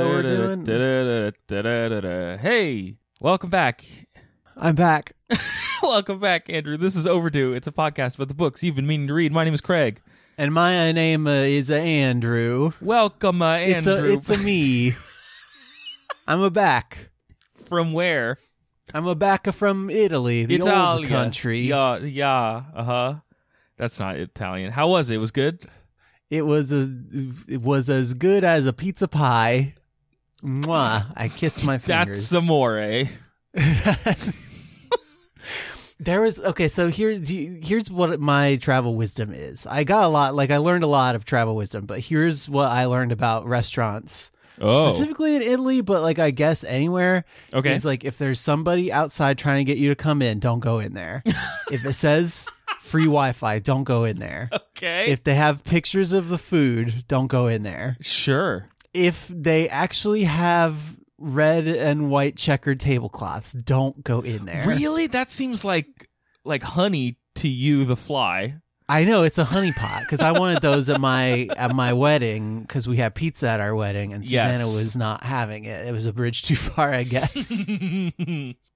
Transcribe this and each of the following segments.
What we're doing? Hey, welcome back. I'm back. welcome back, Andrew. This is Overdue. It's a podcast about the books you've been meaning to read. My name is Craig. And my name uh, is Andrew. Welcome, uh, It's Andrew. a it's a me. I'm a back. From where? I'm a back from Italy, the Italia. old country. Yeah, yeah. Uh huh. That's not Italian. How was it? It was good. It was a, it was as good as a pizza pie. Mwah! I kissed my fingers. That's amore. there was okay. So here's here's what my travel wisdom is. I got a lot. Like I learned a lot of travel wisdom, but here's what I learned about restaurants. Oh, specifically in Italy, but like I guess anywhere. Okay. It's like if there's somebody outside trying to get you to come in, don't go in there. if it says free Wi-Fi, don't go in there. okay. If they have pictures of the food, don't go in there. sure. If they actually have red and white checkered tablecloths, don't go in there. Really? That seems like like honey to you, the fly. I know it's a honey pot because I wanted those at my at my wedding because we had pizza at our wedding and Susanna Yes. was not having it. It was a bridge too far, I guess.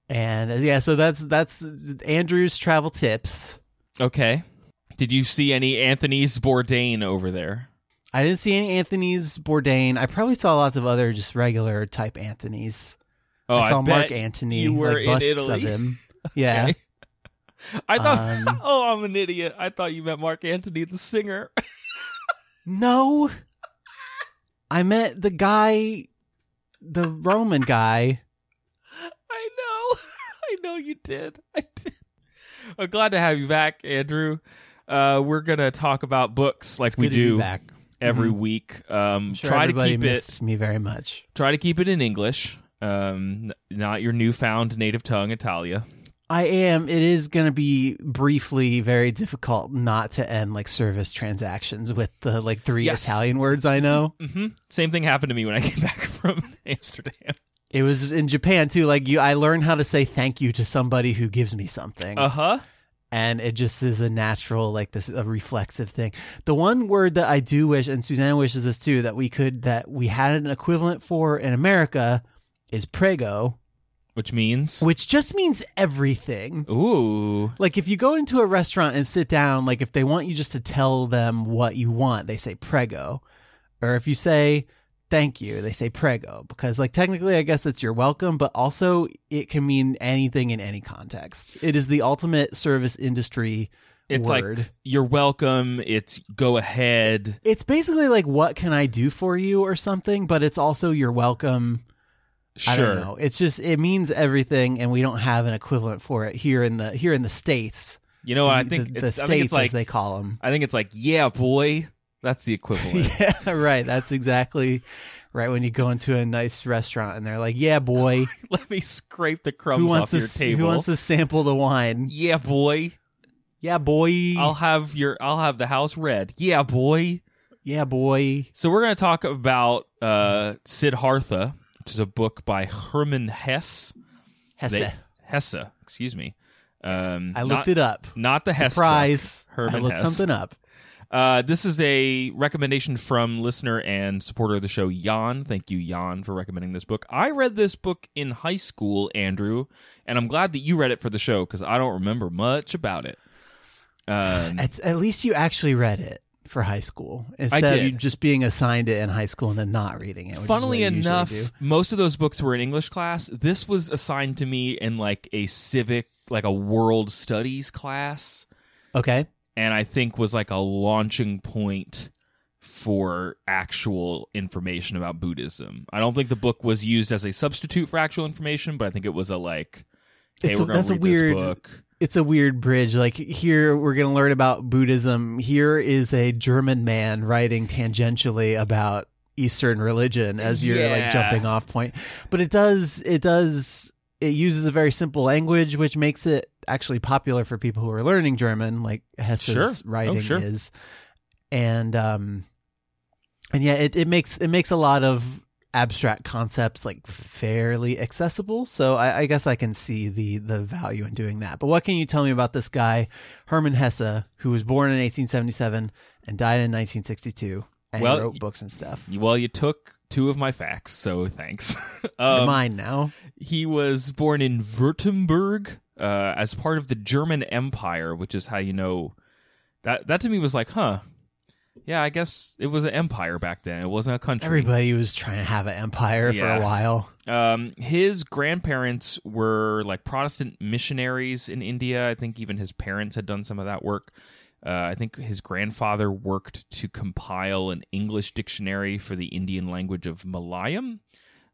and uh, yeah, so that's that's Andrew's travel tips. okay. Did you see any Anthony's Bourdain over there? I didn't see any Anthony's Bourdain. I probably saw lots of other just regular type Anthony's. Oh, I saw Mark bet Antony, you were like in busts Italy. of him. Yeah. Okay. I thought. Um, oh, I'm an idiot. I thought you meant Mark Antony, the singer. No, I met the guy, the Roman guy. I know. I know you did. I did. I'm glad to have you back, Andrew. Uh, we're gonna talk about books like we to be do back. Every Mhm. week. Um, Sure try to keep it. me very much. Try to keep it in English. Um, n- not your newfound native tongue, Italia. I am. It is going to be briefly very difficult not to end like service transactions with the like three Yes. Italian words I know. hmm Same thing happened to me when I came back from Amsterdam. It was in Japan too. Like you, I learned how to say thank you to somebody who gives me something, Uh huh. And it just is a natural, like this, a reflexive thing. The one word that I do wish, and Susanna wishes this too, that we could, that we had an equivalent for in America, is prego, Which means. which just means everything. Ooh. Like if you go into a restaurant and sit down, like if they want you just to tell them what you want, they say prego. Or if you say thank you, they say prego. Because like technically I guess it's you're welcome, but also it can mean anything in any context. It is the ultimate service industry It's word. like you're welcome. It's go ahead. it's basically like what can I do for you or something, but it's also you're welcome. Sure. I don't know. It's just it means everything and we don't have an equivalent for it here in the here in the states. You know, I think the, the states think like as they call them. I think it's like yeah, boy. That's the equivalent. Yeah, right. That's exactly right. When you go into a nice restaurant and they're like, "Yeah, boy, Let me scrape the crumbs who off wants to your s- table. who wants to sample the wine? Yeah, boy. Yeah, boy. I'll have your I'll have the house red. Yeah, boy. yeah, boy. So we're going to talk about uh Siddhartha, which is a book by Hermann Hesse. Hesse. They- Hesse, excuse me. Um I looked not, it up. Not the Hesse. Surprise! Hermann I looked Hesse. something up. Uh, this is a recommendation from listener and supporter of the show, Jan. Thank you, Jan, for recommending this book. I read this book in high school, Andrew, and I'm glad that you read it for the show because I don't remember much about it. Um, It's at least you actually read it for high school instead of just being assigned it in high school and then not reading it. which funnily enough, most of those books were in English class. This was assigned to me in like a civic, like a world studies class. okay. And I think was like a launching point for actual information about Buddhism. I don't think the book was used as a substitute for actual information, but I think it was a like, hey, It's we're a- going that's to a read weird- this book. it's a weird bridge. Like here, we're going to learn about Buddhism. Here is a German man writing tangentially about Eastern religion as your Yeah. like jumping off point. But it does, it does, it uses a very simple language, which makes it actually popular for people who are learning German, like Hesse's Sure. Oh, writing sure. is. And um, and yeah, it, it makes it makes a lot of abstract concepts like fairly accessible. So I, I guess I can see the the value in doing that. But what can you tell me about this guy, Hermann Hesse, who was born in 1877 and died in 1962, and Well, wrote books and stuff? Well, you took two of my facts, so thanks. Um, mine now. He was born in Württemberg uh, as part of the German Empire, which is how you know that. That to me was like, huh? Yeah, I guess it was an empire back then. It wasn't a country. Everybody was trying to have an empire for a while. Um, his grandparents were like Protestant missionaries in India. I think even his parents had done some of that work. Uh, I think his grandfather worked to compile an English dictionary for the Indian language of Malayalam,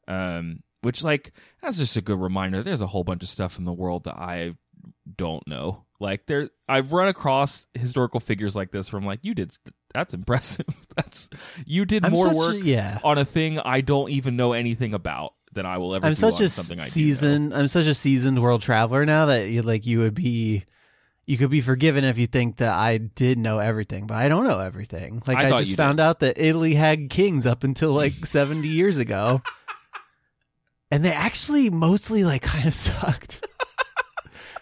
Um, which like that's just a good reminder. There's a whole bunch of stuff in the world that I don't know. Like there, I've run across historical figures like this from like you did. That's impressive. That's you did I'm more such work yeah. on a thing I don't even know anything about than I will ever. I'm do such on a something I do know. seasoned. I'm such a seasoned world traveler now that you like you would be. You could be forgiven if you think that I did know everything, but I don't know everything. Like I I, just found out that Italy had kings up until like 70 years ago. And they actually mostly like kind of sucked.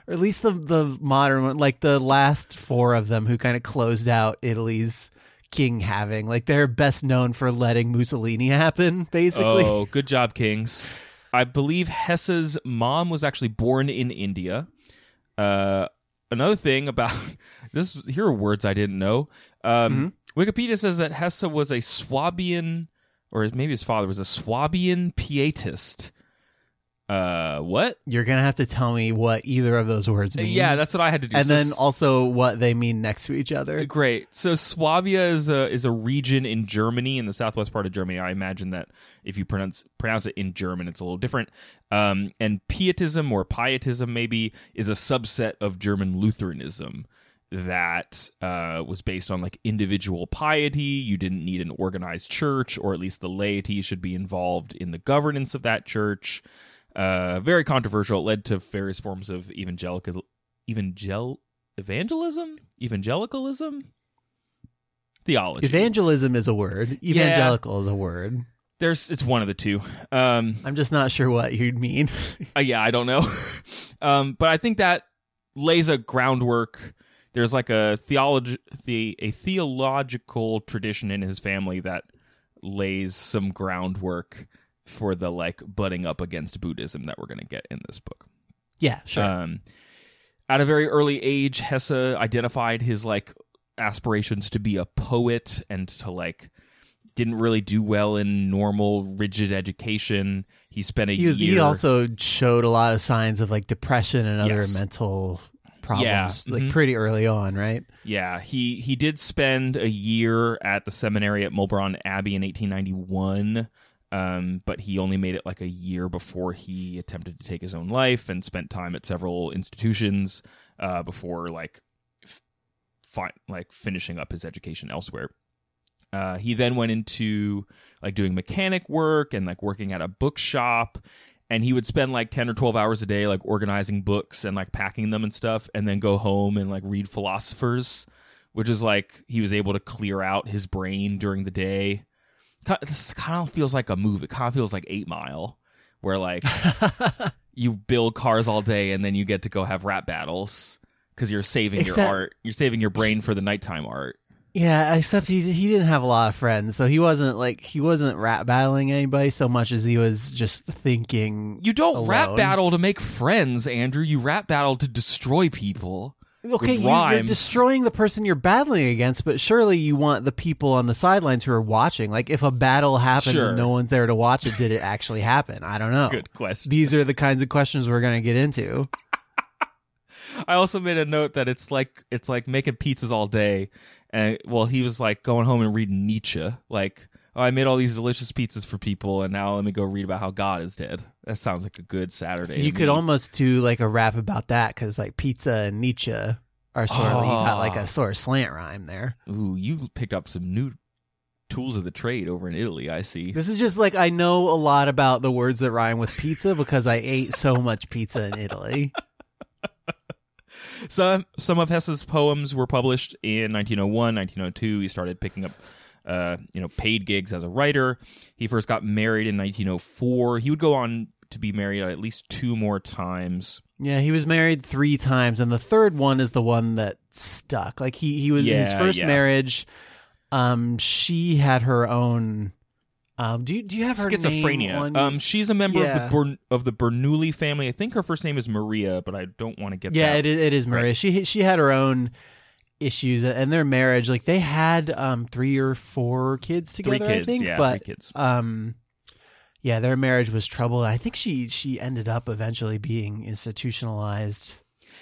or at least the the modern one, like the last four of them who kind of closed out Italy's king having. Like they're best known for letting Mussolini happen, basically. Oh, good job, Kings. I believe Hesse's mom was actually born in India. Uh, another thing about this, here are words I didn't know. Um, Wikipedia says that Hesse was a Swabian, or maybe his father was a Swabian pietist. Uh, what? You're gonna have to tell me what either of those words mean. Yeah, that's what I had to do. and So then s- also what they mean next to each other. Great. So Swabia is a is a region in Germany, in the southwest part of Germany. I imagine that if you pronounce pronounce it in German, it's a little different. Um, and Pietism or Pietism maybe is a subset of German Lutheranism that uh, was based on like individual piety. You didn't need an organized church, or at least the laity should be involved in the governance of that church. Uh, very controversial. It led to various forms of evangelical evangel evangelism, evangelicalism, theology. Evangelism is a word. Evangelical is a word. There's it's one of the two. Um, I'm just not sure what you'd mean. uh, yeah, I don't know. um, but I think that lays a groundwork. There's like a theology, the a theological tradition in his family that lays some groundwork for the like butting up against Buddhism that we're going to get in this book. yeah, sure. Um, at a very early age, Hesse identified his like aspirations to be a poet and to like didn't really do well in normal rigid education. He spent a he was. year. He also showed a lot of signs of like depression and other Yes. mental problems, Yeah, like mhm. pretty early on, right? Yeah, he he did spend a year at the seminary at Maulbronn Abbey in 1891, um, but he only made it like a year before he attempted to take his own life and spent time at several institutions uh, before like fi- like finishing up his education elsewhere. Uh, he then went into like doing mechanic work and like working at a bookshop and he would spend like 10 or 12 hours a day like organizing books and like packing them and stuff and then go home and like read philosophers which is like he was able to clear out his brain during the day this kind of feels like a movie it kind of feels like 8 mile where like you build cars all day and then you get to go have rap battles because you're saving Except- your art you're saving your brain for the nighttime art. Yeah, except he he didn't have a lot of friends, so he wasn't like he wasn't rap battling anybody so much as he was just thinking. you don't rap battle to make friends andrew. You rap battle to destroy people Okay, you- you're destroying the person you're battling against, but surely you want the people on the sidelines who are watching. Like if a battle happens Sure. and no one's there to watch it, did it actually happen? I don't know. good question These are the kinds of questions we're going to get into. I also made a note that it's like it's like making pizzas all day, and well, he was like going home and reading Nietzsche. Like, oh, I made all these delicious pizzas for people, and now let me go read about how God is dead. That sounds like a good Saturday. So you could me. almost do like a rap about that because like pizza and Nietzsche are sort of you got like Ah. a sort of slant rhyme there. Ooh, you picked up some new tools of the trade over in Italy. I see. This is just like I know a lot about the words that rhyme with pizza because I ate so much pizza in Italy. Some some of Hesse's poems were published in 1901, 1902. He started picking up, uh, you know, paid gigs as a writer. He first got married in 1904. He would go on to be married at least two more times. Yeah, he was married three times, and the third one is the one that stuck. Like he he was his first yeah. marriage. Um, she had her own. Um, do you do you have her Schizophrenia. Um, she's a member Yeah. of the Bern- of the Bernoulli family. I think her first name is Maria, but I don't want to get yeah, that. it is. It is Maria. Right. She she had her own issues, and their marriage, like they had um three or four kids Three together. kids, I think, yeah, but three kids. um yeah their marriage was troubled i think she she ended up eventually being institutionalized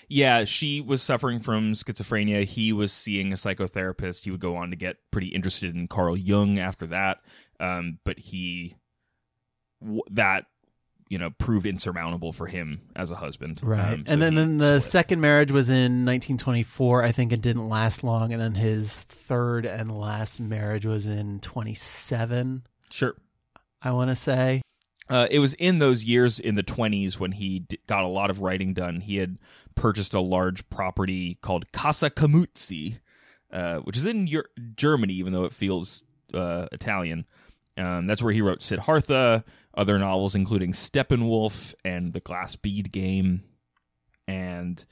Yeah, she was suffering from schizophrenia. He was seeing a psychotherapist. He would go on to get pretty interested in Carl Jung after that. Um, but he that you know proved insurmountable for him as a husband. right Um, so and then, then the split. second marriage was in 1924 i think it didn't last long and then his third and last marriage was in 27 sure. i want to say Uh, it was in those years in the 20s when he d- got a lot of writing done. He had purchased a large property called Casa Camuzzi, uh, which is in Eur- Germany, even though it feels uh, Italian. Um, that's where he wrote Siddhartha, other novels including Steppenwolf and The Glass Bead Game. And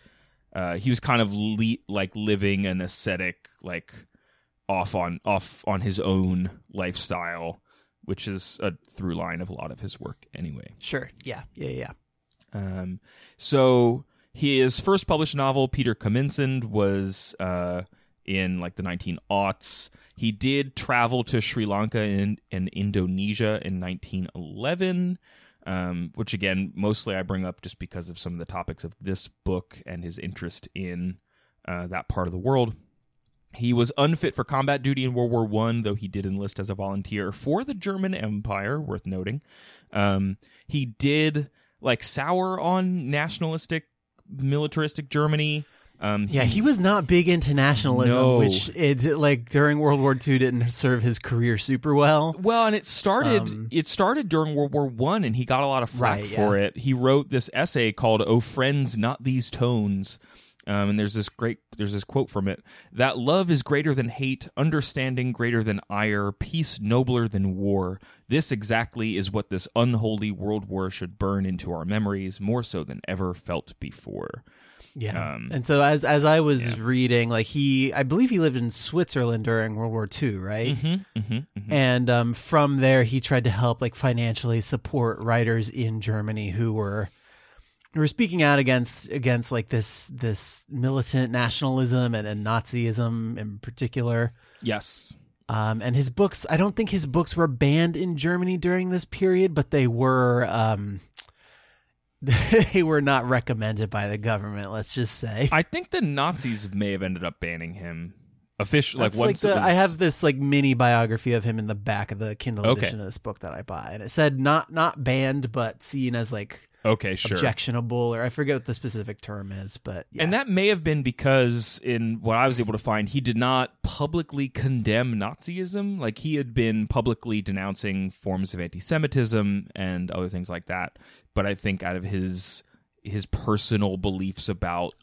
uh, he was kind of le- like living an ascetic, like off on off on his own lifestyle which is a through line of a lot of his work anyway. sure yeah yeah yeah Um, so his first published novel, Peter Camenzind, was uh, in like the 19 aughts. He did travel to Sri Lanka and, Indonesia in 1911, um, which again, mostly I bring up just because of some of the topics of this book and his interest in uh, that part of the world. He was unfit for combat duty in World War One, though he did enlist as a volunteer for the German Empire. Worth noting, um, he did like sour on nationalistic, militaristic Germany. Um, yeah he was not big into nationalism No. which it like during world war ii didn't serve his career super well Well, and it started. Um, it started during World War One, and he got a lot of flack Right, for it. He wrote this essay called "Oh Friends, Not These Tones," um, and there's this great. There's this quote from it: "That love is greater than hate, understanding greater than ire, peace nobler than war. This exactly is what this unholy world war should burn into our memories, more so than ever felt before." Yeah. Um, and so as as I was yeah. reading, like he, I believe he lived in Switzerland during World War II, right? Mm-hmm, mm-hmm, mm-hmm. And um, from there, he tried to help like financially support writers in Germany who were who were speaking out against against like this this militant nationalism and, and Nazism in particular. Yes. Um, and his books, I don't think his books were banned in Germany during this period, but they were um, they were not recommended by the government. Let's just say. I think the Nazis may have ended up banning him. officially. like like the, I have this like mini biography of him in the back of the Kindle Okay. edition of this book that I bought, and it said not not banned, but seen as like Okay, sure. objectionable, or I forget what the specific term is, but yeah. And that may have been because, in what I was able to find, he did not publicly condemn Nazism. Like, he had been publicly denouncing forms of anti Semitism and other things like that. But I think out of his his personal beliefs about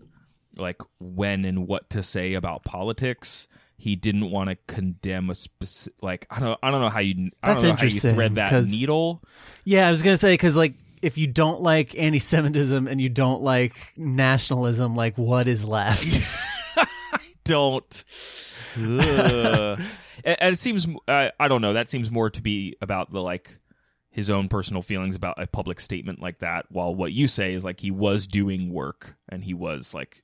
like when and what to say about politics, he didn't want to condemn a specific like I don't I don't know how you I That's don't know how you interesting, thread that needle. yeah, I was gonna say because like if you don't like anti-Semitism and you don't like nationalism, like what is left? I don't. And, and it seems uh, I don't know. That seems more to be about the like his own personal feelings about a public statement like that. While what you say is like he was doing work and he was like,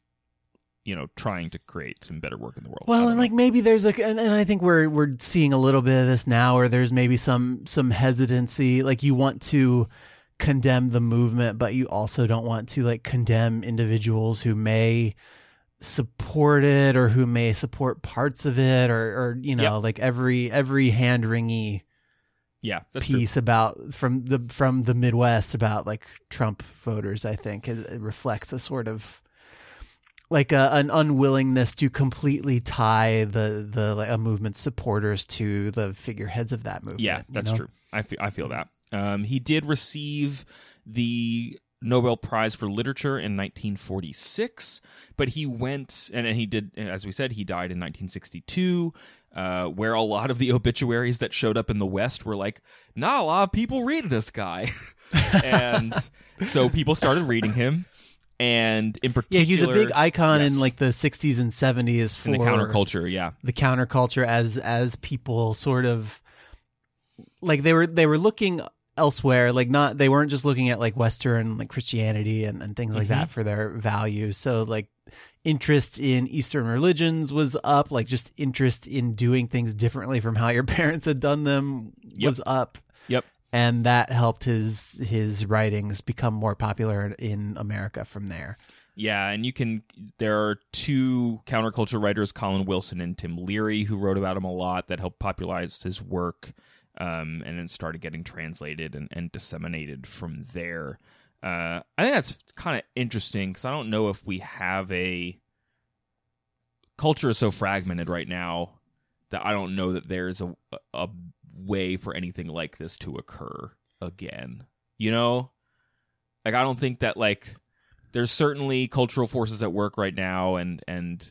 you know, trying to create some better work in the world. Well, and know. like maybe there's like, and, and I think we're we're seeing a little bit of this now, where there's maybe some some hesitancy, like you want to condemn the movement, but you also don't want to like condemn individuals who may support it or who may support parts of it or or you know Yep. like every every hand wringy Yeah, that's true. piece about from the from the Midwest about like Trump voters. I think it, it reflects a sort of like a, an unwillingness to completely tie the the like a movement's supporters to the figureheads of that movement. Yeah, you that's know? true. I feel, I feel that. Um, he did receive the Nobel Prize for Literature in 1946, but he went and, and he did, as we said, he died in 1962. Uh, where a lot of the obituaries that showed up in the West were like, not a lot of people read this guy, and so people started reading him. And in Yeah, particular, he was a big icon Yes. in like the 60s and 70s for the counterculture. Yeah, the counterculture as as people sort of like they were they were looking elsewhere like not they weren't just looking at like western like christianity and, and things like Mm-hmm. that for their values so like interest in eastern religions was up like just interest in doing things differently from how your parents had done them Yep. was up Yep. and that helped his his writings become more popular in america from there Yeah, and you can. There are two counterculture writers, Colin Wilson and Tim Leary, who wrote about him a lot that helped popularize his work, um, and then started getting translated and, and disseminated from there. Uh, I think that's kind of interesting because I don't know if we have a culture is so fragmented right now that I don't know that there's a a way for anything like this to occur again. You know, like I don't think that like there's certainly cultural forces at work right now and and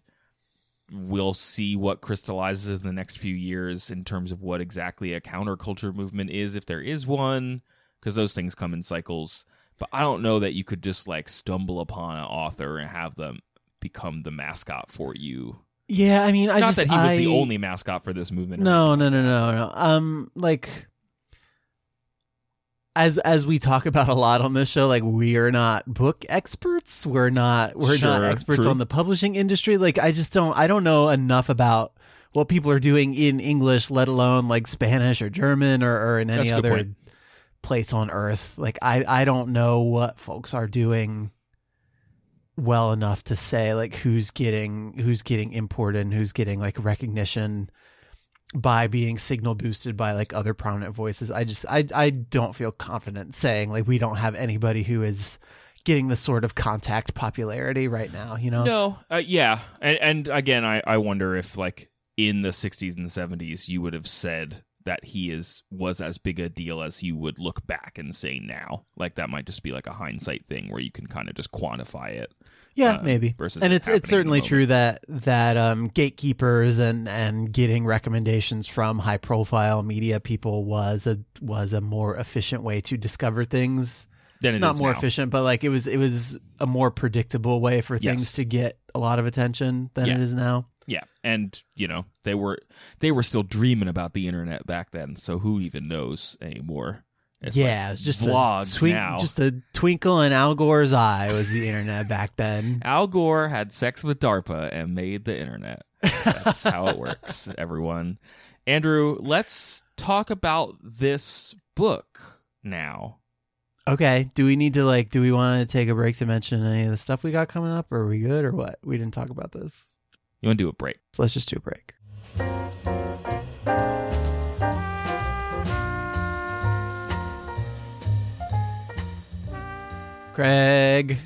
we'll see what crystallizes in the next few years in terms of what exactly a counterculture movement is if there is one because those things come in cycles. But i don't know that you could just like stumble upon an author and have them become the mascot for you. Yeah i mean i not just that he was the only mascot for this movement No, no, no, no, no. Um, like as as we talk about a lot on this show, like we are not book experts. We're not we're not experts true. on the publishing industry. Like I just don't I don't know enough about what people are doing in English, let alone like Spanish or German or, or in any That's other place on earth. Like I I don't know what folks are doing well enough to say like who's getting who's getting imported and who's getting like recognition by being signal boosted by like other prominent voices. I just I I don't feel confident saying like we don't have anybody who is getting the sort of contact popularity right now, you know? No, uh, yeah, and, and again, I, I wonder if like in the '60s and '70s, you would have said that he is was as big a deal as you would look back and say now. Like that might just be like a hindsight thing where you can kind of just quantify it. Yeah, uh, maybe. versus and it's it's certainly true that that um, gatekeepers and and getting recommendations from high profile media people was a was a more efficient way to discover things. It Not more now. efficient, but like it was it was a more predictable way for things Yes. to get a lot of attention than it Yeah. is now. Yeah, and you know they were they were still dreaming about the internet back then, so who even knows anymore? It's yeah, like it was just vlogs a twink, now. just a twinkle in Al Gore's eye was the internet back then. Al Gore had sex with DARPA and made the internet. That's how it works, everyone. Andrew, let's talk about this book now. Okay, do we need to like? Do we want to take a break to mention any of the stuff we got coming up, or are we good, or what? We didn't talk about this. You want to do a break? So let's just do a break. Craig,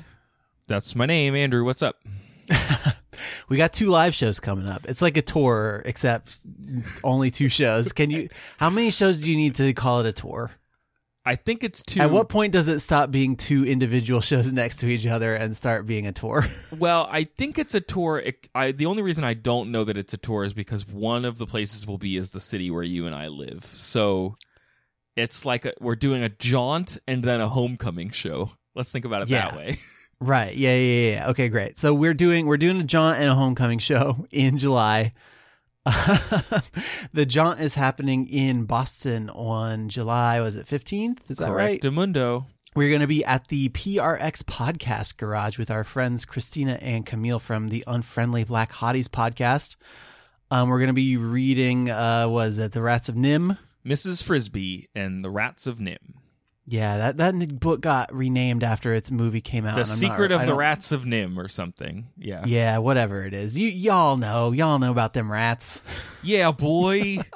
That's my name, Andrew. What's up? we got two live shows coming up. It's like a tour, except only two shows. Can you? How many shows do you need to call it a tour? I think it's two. At what point does it stop being two individual shows next to each other and start being a tour? Well, I think it's a tour. It, I, the only reason I don't know that it's a tour is because one of the places will be is the city where you and I live. So it's like a, we're doing a jaunt and then a homecoming show. Let's think about it Yeah. that way. Right. Yeah, yeah, yeah. Okay, great. So we're doing we're doing a jaunt and a homecoming show in July. the jaunt is happening in Boston on July was it 15th? Is that right? Correctamundo. We're going to be at the PRX Podcast Garage with our friends Christina and Camille from the Unfriendly Black Hotties podcast. Um, we're going to be reading uh was it The Rats of NIMH? Mrs. Frisby and the Rats of NIMH. Yeah, that that book got renamed after its movie came out. The Secret not, of the Rats of NIMH or something. Yeah. Yeah, whatever it is. You y'all know, y'all know about them rats. Yeah, boy.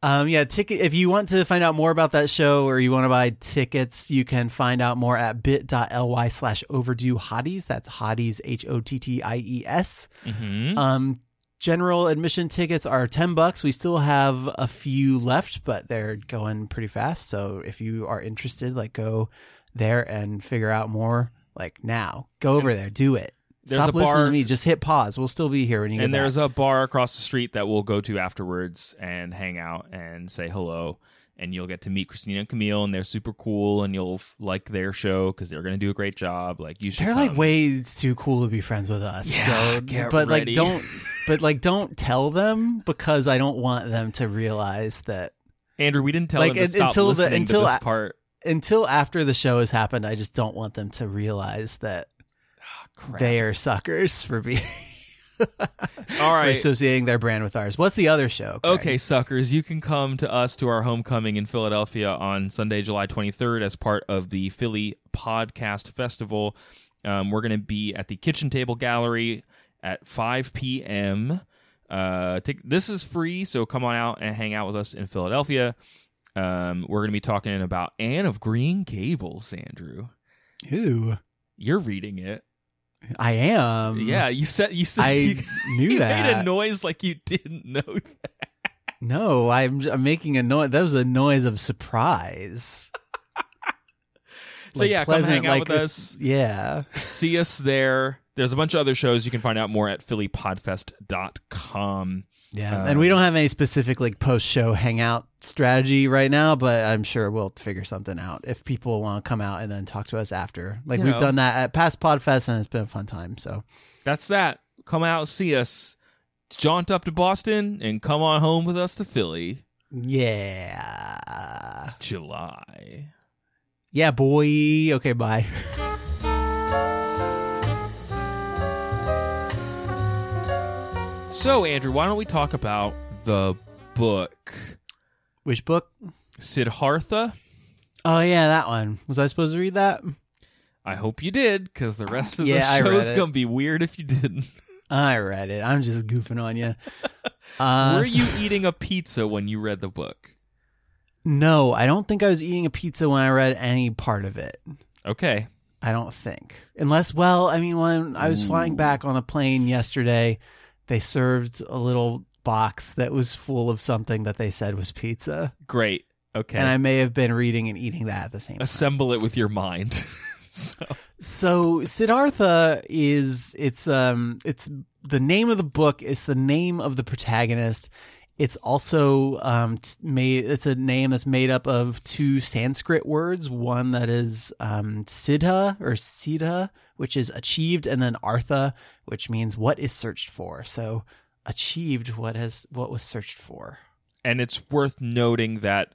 Um, yeah, ticket. If you want to find out more about that show or you want to buy tickets, you can find out more at bit.ly slash overdue hotties. That's hotties, H O T T I E S. hmm Um, general admission tickets are 10 bucks. We still have a few left, but they're going pretty fast. So if you are interested, like go there and figure out more like now. Go over there, do it. There's Stop a listening bar- to me. Just hit pause. We'll still be here when you and there's back. a bar across the street that we'll go to afterwards and hang out and say hello and you'll get to meet christina and camille and they're super cool and you'll f- like their show because they're going to do a great job like you should They're like way too cool to be friends with us. Yeah, so, but ready. like, don't, but like, don't tell them because I don't want them to realize that andrew we didn't tell Like, them to stop until the- until this I- part until after the show has happened. I just don't want them to realize that ah, Crap. they are suckers for being all for associating their brand with ours. What's the other show? Craig? Okay, suckers, you can come to us to our homecoming in Philadelphia on Sunday, July 23rd, as part of the Philly Podcast Festival. Um, we're going to be at the Kitchen Table Gallery at 5 p.m. Uh, take, this is free, so come on out and hang out with us in Philadelphia. Um, we're going to be talking about Anne of Green Gables, Andrew. Ooh, You're reading it. I am. yeah, you said you said I you, knew you that. made a noise like you didn't know that. No, I'm, I'm making a noise. That was a noise of surprise. So Like yeah, come hang out like with us. Yeah. see us there. There's a bunch of other shows. You can find out more at phillypodfest.com. Yeah, Um, and we don't have any specific like post show hangout strategy right now, but I'm sure we'll figure something out if people want to come out and then talk to us after. Like You we've know. done that at past Podfest, and it's been a fun time. So That's that. Come out, see us. Jaunt up to Boston and come on home with us to Philly. yeah, July. yeah, boy. Okay, bye. So, Andrew, why don't we talk about the book Which book? Siddhartha? Oh yeah, that one. Was I supposed to read that? I hope you did, because the rest of Yeah, the show is gonna be weird if you didn't. I read it. I'm just goofing on you. Uh, Were you eating a pizza when you read the book? No, I don't think I was eating a pizza when I read any part of it. Okay. I don't think. Unless, well, I mean, when I was flying back on a plane yesterday, they served a little box that was full of something that they said was pizza. Great. Okay. And I may have been reading and eating that at the same time. Assemble it with your mind. so, So Siddhartha is it's um it's the name of the book, it's the name of the protagonist. It's also um t- made it's a name that's made up of two Sanskrit words, one that is um siddha or siddha, which is achieved, and then artha, which means what is searched for. So achieved what has what was searched for. and it's worth noting that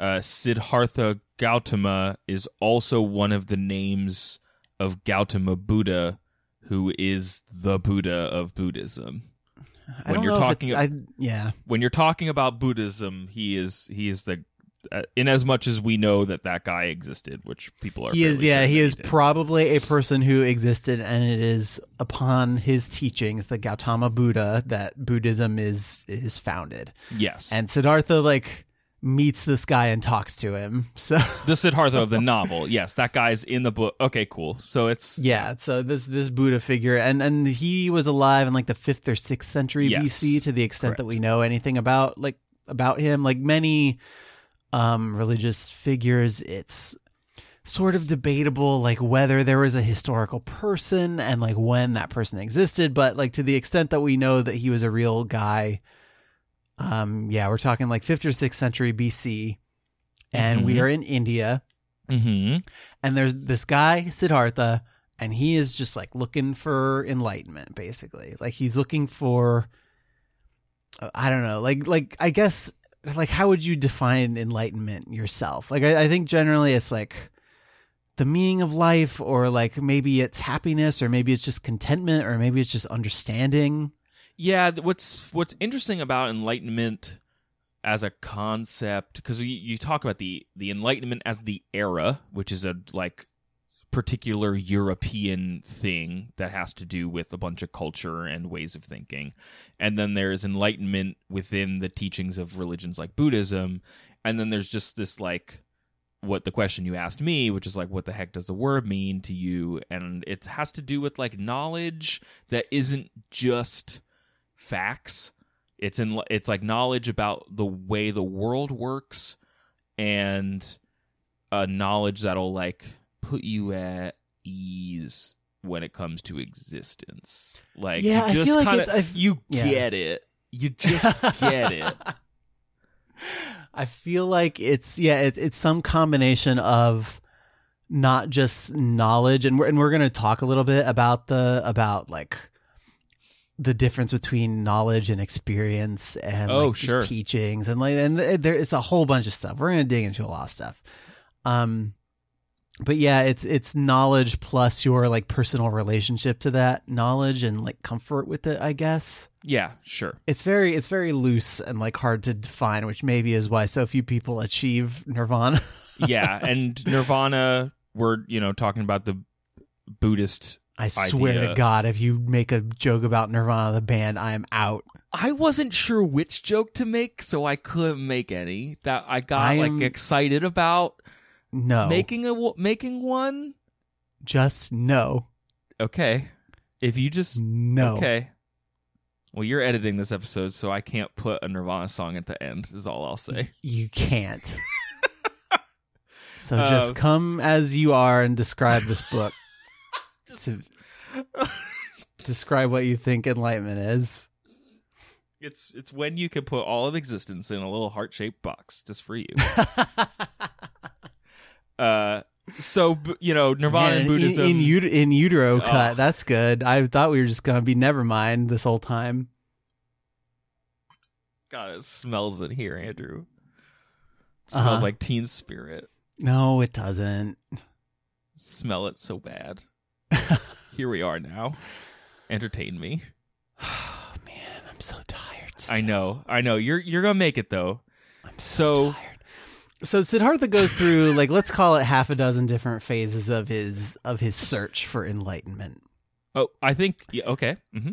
uh, Siddhartha Gautama is also one of the names of Gautama Buddha, who is the Buddha of Buddhism. I When you're talking- it's- I, yeah. When you're talking about Buddhism, he is he is the Uh, in as much as we know that that guy existed, which people are he is yeah he is did. probably a person who existed and it is upon his teachings the gautama buddha that buddhism is is founded yes, and siddhartha like meets this guy and talks to him so the Siddhartha of the novel. Yes, that guy's in the book. Okay, cool. So it's yeah so this this buddha figure and and he was alive in like the fifth or sixth century Yes. bc to the extent that we know anything about like about him like many um religious figures it's sort of debatable like whether there was a historical person and like when that person existed but like to the extent that we know that he was a real guy um yeah we're talking like 5th or 6th century BC and we Mhm. are in India Mm-hmm. and there's this guy Siddhartha and he is just like looking for enlightenment basically like he's looking for uh, I don't know like like I guess like how would you define enlightenment yourself? Like I, I think generally it's like the meaning of life or like maybe it's happiness or maybe it's just contentment or maybe it's just understanding. Yeah, what's what's interesting about enlightenment as a concept because you, you talk about the the enlightenment as the era which is a like particular european thing that has to do with a bunch of culture and ways of thinking. And then there's enlightenment within the teachings of religions like buddhism. And then there's just this like what the question you asked me which is like what the heck does the word mean to you? And it has to do with like knowledge that isn't just facts. It's in it's like knowledge about the way the world works and a knowledge that'll like put you at ease when it comes to existence like Yeah, I you just feel like it's- I've- you yeah. get it you just get it I feel like it's yeah, it, it's some combination of not just knowledge, and we're and we're gonna talk a little bit about the about like the difference between knowledge and experience and Oh, like, just sure. teachings and like and there it's a whole bunch of stuff. We're gonna dig into a lot of stuff. Um, but yeah, it's it's knowledge plus your like personal relationship to that knowledge and like comfort with it. I guess yeah sure it's very it's very loose and like hard to define, which maybe is why so few people achieve nirvana. yeah and nirvana we're you know talking about the buddhist I swear Idea. to God, if you make a joke about Nirvana the band, I am out. I wasn't sure which joke to make, so I couldn't make any. That I got I like excited about No, making a making one. just no, Okay, if you just no. okay. Well, you're editing this episode, so I can't put a Nirvana song at the end. Is all I'll say. You can't. so just um, come as you are and describe this book. To- describe what you think enlightenment is. It's it's when you can put all of existence in a little heart shaped box just for you. uh, so you know, Nirvana Man, and in- Buddhism. in, ut- in utero cut. Oh. That's good. I thought we were just gonna be never mind this whole time. God, it smells in here, Andrew. smells Uh-huh. like Teen Spirit. No, it doesn't. Smell it so bad. Here we are now. Entertain me. Oh man, I'm so tired. I know, I know. You're you're gonna make it though. I'm so, So- tired. So Siddhartha goes through like let's call it half a dozen different phases of his of his search for enlightenment. Oh, I think yeah, okay. hmm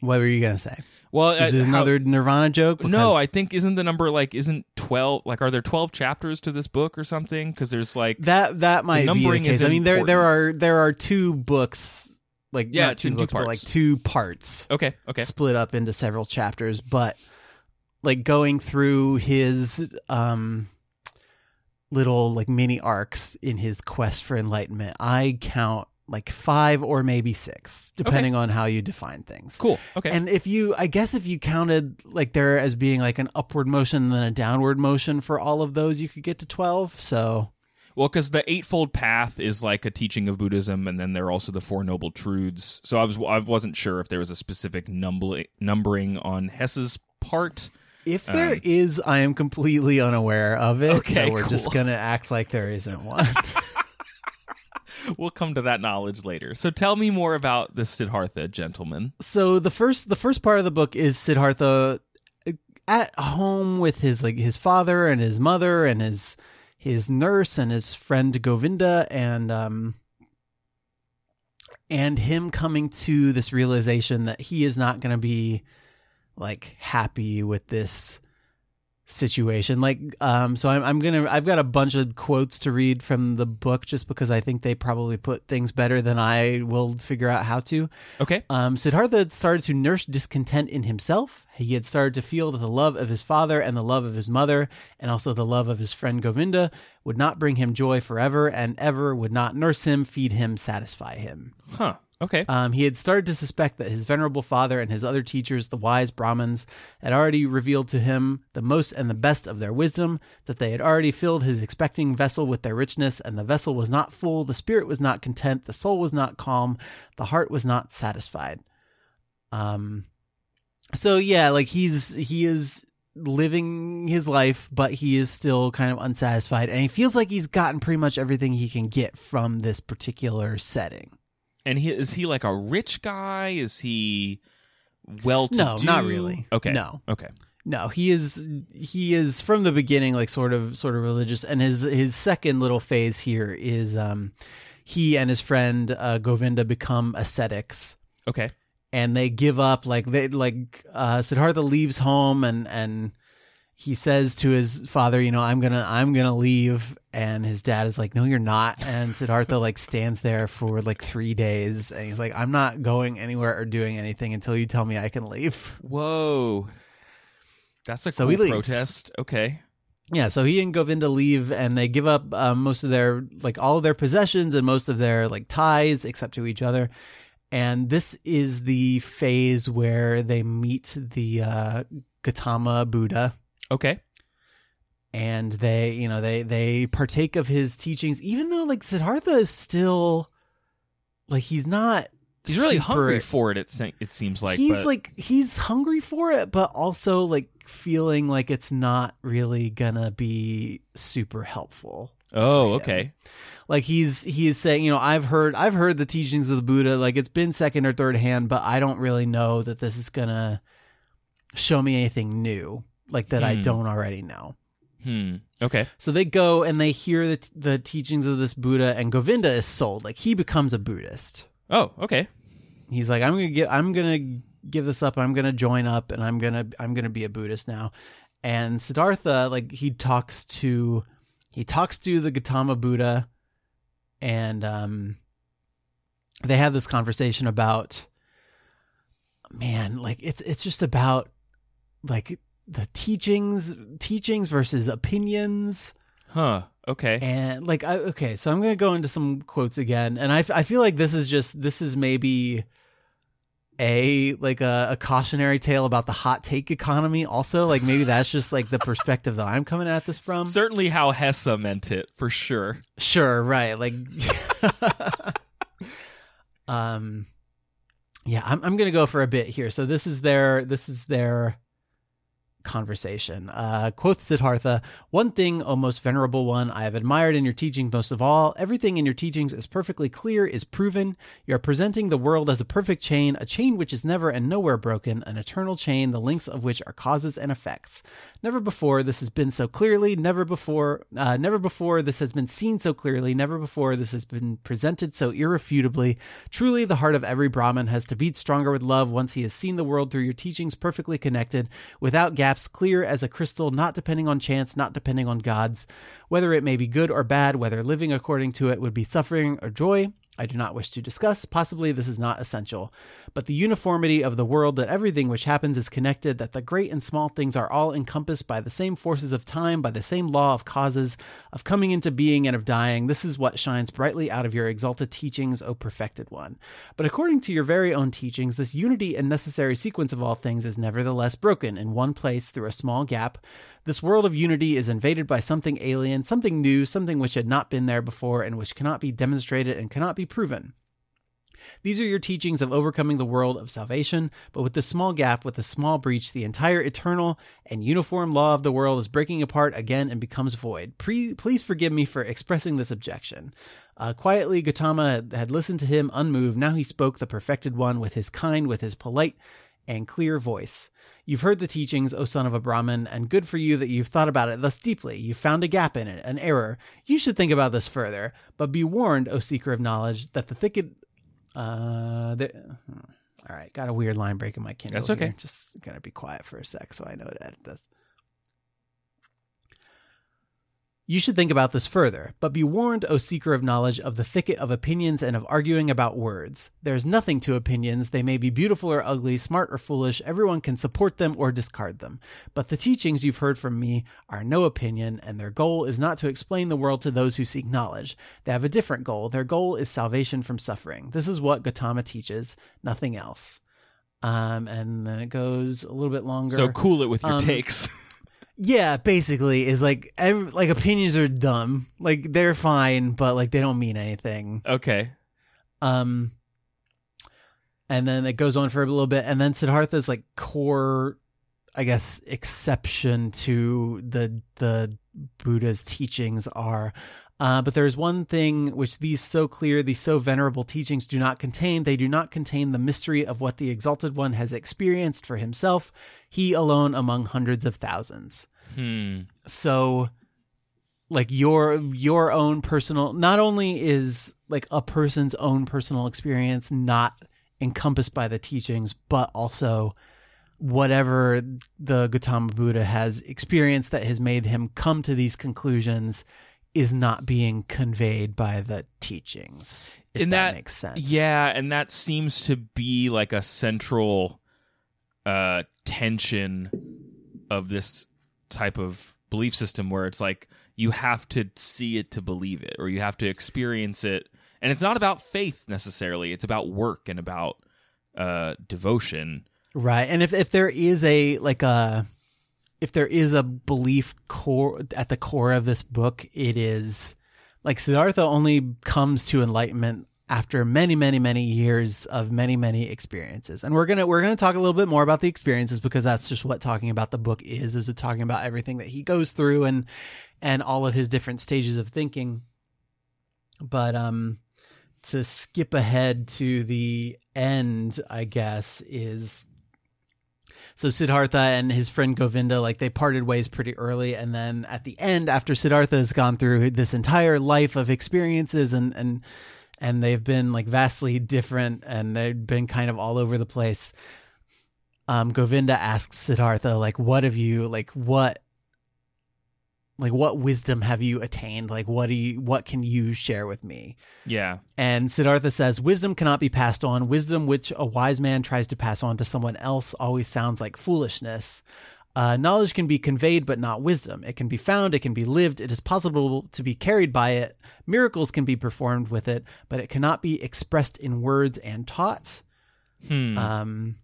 What were you gonna say? Well, Is uh, it how- another Nirvana joke? no, I think isn't the number like isn't twelve? Like, are there twelve chapters to this book or something? Because there's like that that might be the numbering case. is I mean, there there are there are two books, like Yeah, not two- two two books, but parts. like two parts. okay, okay, split up into several chapters, but like going through his um little like mini arcs in his quest for enlightenment, I count like 5 or maybe 6 depending on how you define things. cool. Okay, And if you I guess if you counted like there as being like an upward motion and then a downward motion for all of those, you could get to 12. So Well, because the Eightfold Path is like a teaching of Buddhism, and then there are also the Four Noble Truths. So I was I wasn't sure if there was a specific numbering on Hesse's part. If there Um, is, I am completely unaware of it. Okay, so we're just gonna act like there isn't one. We'll come to that knowledge later. So tell me more about this Siddhartha gentleman. so the first the first part of the book is Siddhartha at home with his like his father and his mother and his his nurse and his friend Govinda and um and him coming to this realization that he is not going to be like happy with this situation like um so I'm I'm going to I've got a bunch of quotes to read from the book just because I think they probably put things better than I will figure out how to Okay. um, Siddhartha started to nurse discontent in himself. He had started to feel that the love of his father and the love of his mother, and also the love of his friend Govinda, would not bring him joy forever and ever would not nurse him, feed him, satisfy him. Huh. Okay. Um, he had started to suspect that his venerable father and his other teachers, the wise Brahmins, had already revealed to him the most and the best of their wisdom, that they had already filled his expecting vessel with their richness, and the vessel was not full, the spirit was not content, the soul was not calm, the heart was not satisfied. Um, so yeah, like he's he is living his life, but he is still kind of unsatisfied, and he feels like he's gotten pretty much everything he can get from this particular setting. And he is he like a rich guy? Is he well to No, not really. Okay. No. Okay. No, he is he is from the beginning like sort of sort of religious, and his his second little phase here is um he and his friend uh, Govinda become ascetics, Okay. and they give up like they like uh, Siddhartha leaves home and and he says to his father, you know, I'm gonna I'm gonna leave, and his dad is like, no, you're not, and Siddhartha like stands there for like three days, and he's like, I'm not going anywhere or doing anything until you tell me I can leave. Whoa. That's a So cool he protest. Okay. Yeah, so he and Govinda leave, and they give up uh, most of their like all of their possessions and most of their like ties, except to each other. And this is the phase where they meet the uh, Gautama Buddha, Okay. and they, you know, they they partake of his teachings, even though like Siddhartha is still like he's not. He's really super- hungry for it. It, se- it seems like. he's but- like he's hungry for it, but also like feeling like it's not really gonna be super helpful. Oh, okay. like he's he is saying you know i've heard i've heard the teachings of the buddha like it's been second or third hand but i don't really know that this is gonna show me anything new like that i Hmm. don't already know Hmm. Okay. so they go and they hear the, the teachings of this buddha and govinda is sold like he becomes a buddhist Oh, okay. he's like i'm gonna give i'm gonna give this up i'm gonna join up and i'm gonna i'm gonna be a buddhist now and siddhartha like he talks to he talks to the gautama buddha and um they have this conversation about man like it's it's just about like the teachings teachings versus opinions Huh. Okay. and like I, okay so i'm gonna go into some quotes again and I, f- I feel like this is just this is maybe a like a, a cautionary tale about the hot take economy also like maybe that's just like the perspective that i'm coming at this from Certainly how Hesse meant it, for sure. sure right like um yeah I'm, I'm gonna go for a bit here so this is their this is their conversation. Uh, quoth Siddhartha, One thing, O most venerable one, I have admired in your teaching most of all. Everything in your teachings is perfectly clear, is proven. You are presenting the world as a perfect chain, a chain which is never and nowhere broken, an eternal chain, the links of which are causes and effects. Never before this has been so clearly, never before, uh, never before this has been seen so clearly, never before this has been presented so irrefutably. Truly, the heart of every Brahmin has to beat stronger with love once he has seen the world through your teachings perfectly connected, without gaps, clear as a crystal, not depending on chance, not depending on gods. Whether it may be good or bad, whether living according to it would be suffering or joy, I do not wish to discuss. Possibly this is not essential. But the uniformity of the world, that everything which happens is connected, that the great and small things are all encompassed by the same forces of time, by the same law of causes, of coming into being and of dying, this is what shines brightly out of your exalted teachings, O perfected one. But according to your very own teachings, this unity and necessary sequence of all things is nevertheless broken in one place through a small gap. This world of unity is invaded by something alien, something new, something which had not been there before and which cannot be demonstrated and cannot be proven. These are your teachings of overcoming the world of salvation, but with this small gap, with this small breach, the entire eternal and uniform law of the world is breaking apart again and becomes void. Pre- please forgive me for expressing this objection. Uh, quietly, Gautama had listened to him unmoved. Now he spoke, the perfected one, with his kind, with his polite and clear voice. You've heard the teachings, O son of a Brahmin, and good for you that you've thought about it thus deeply. You've found a gap in it, an error. You should think about this further. But be warned, O seeker of knowledge, that the thicket. Uh, the, hmm. all right, got a weird line break in my Kindle. That's okay. here. Just gonna be quiet for a sec so I know to edit this. You should think about this further, but be warned, O seeker of knowledge, of the thicket of opinions and of arguing about words. There is nothing to opinions. They may be beautiful or ugly, smart or foolish. Everyone can support them or discard them. But the teachings you've heard from me are no opinion, and their goal is not to explain the world to those who seek knowledge. They have a different goal. Their goal is salvation from suffering. This is what Gautama teaches, nothing else. Um, and then it goes a little bit longer. So cool it with your Um, takes. Yeah, basically, is like ev like opinions are dumb. Like they're fine, but like they don't mean anything. okay. Um, and then it goes on for a little bit, and then Siddhartha's like core, I guess, exception to the the Buddha's teachings are. Uh, but there's one thing which these so clear, these so venerable teachings do not contain. They do not contain the mystery of what the Exalted One has experienced for himself. He alone among hundreds of thousands. Hmm. So like your your own personal not only is like a person's own personal experience not encompassed by the teachings, but also whatever the Gautama Buddha has experienced that has made him come to these conclusions is not being conveyed by the teachings. If And that, that- makes sense. Yeah, and that seems to be like a central uh tension of this type of belief system where it's like you have to see it to believe it or you have to experience it. And it's not about faith necessarily. It's about work and about uh devotion. Right. And if if there is a like a if there is a belief core at the core of this book, it is like Siddhartha only comes to enlightenment after many, many, many years of many, many experiences. And we're gonna we're gonna talk a little bit more about the experiences because that's just what talking about the book is, is it talking about everything that he goes through and and all of his different stages of thinking. But um to skip ahead to the end, I guess, is so Siddhartha and his friend Govinda, like they parted ways pretty early, and then at the end, after Siddhartha has gone through this entire life of experiences and and and they've been like vastly different, and they've been kind of all over the place. Um, Govinda asks Siddhartha, like, "What have you like? What like what wisdom have you attained? Like, what do you what can you share with me?" yeah And Siddhartha says, Wisdom cannot be passed on. Wisdom which a wise man tries to pass on to someone else always sounds like foolishness. Uh, knowledge can be conveyed, but not wisdom. It can be found, it can be lived, it is possible to be carried by it. Miracles can be performed with it, but it cannot be expressed in words and taught. hmm. Um,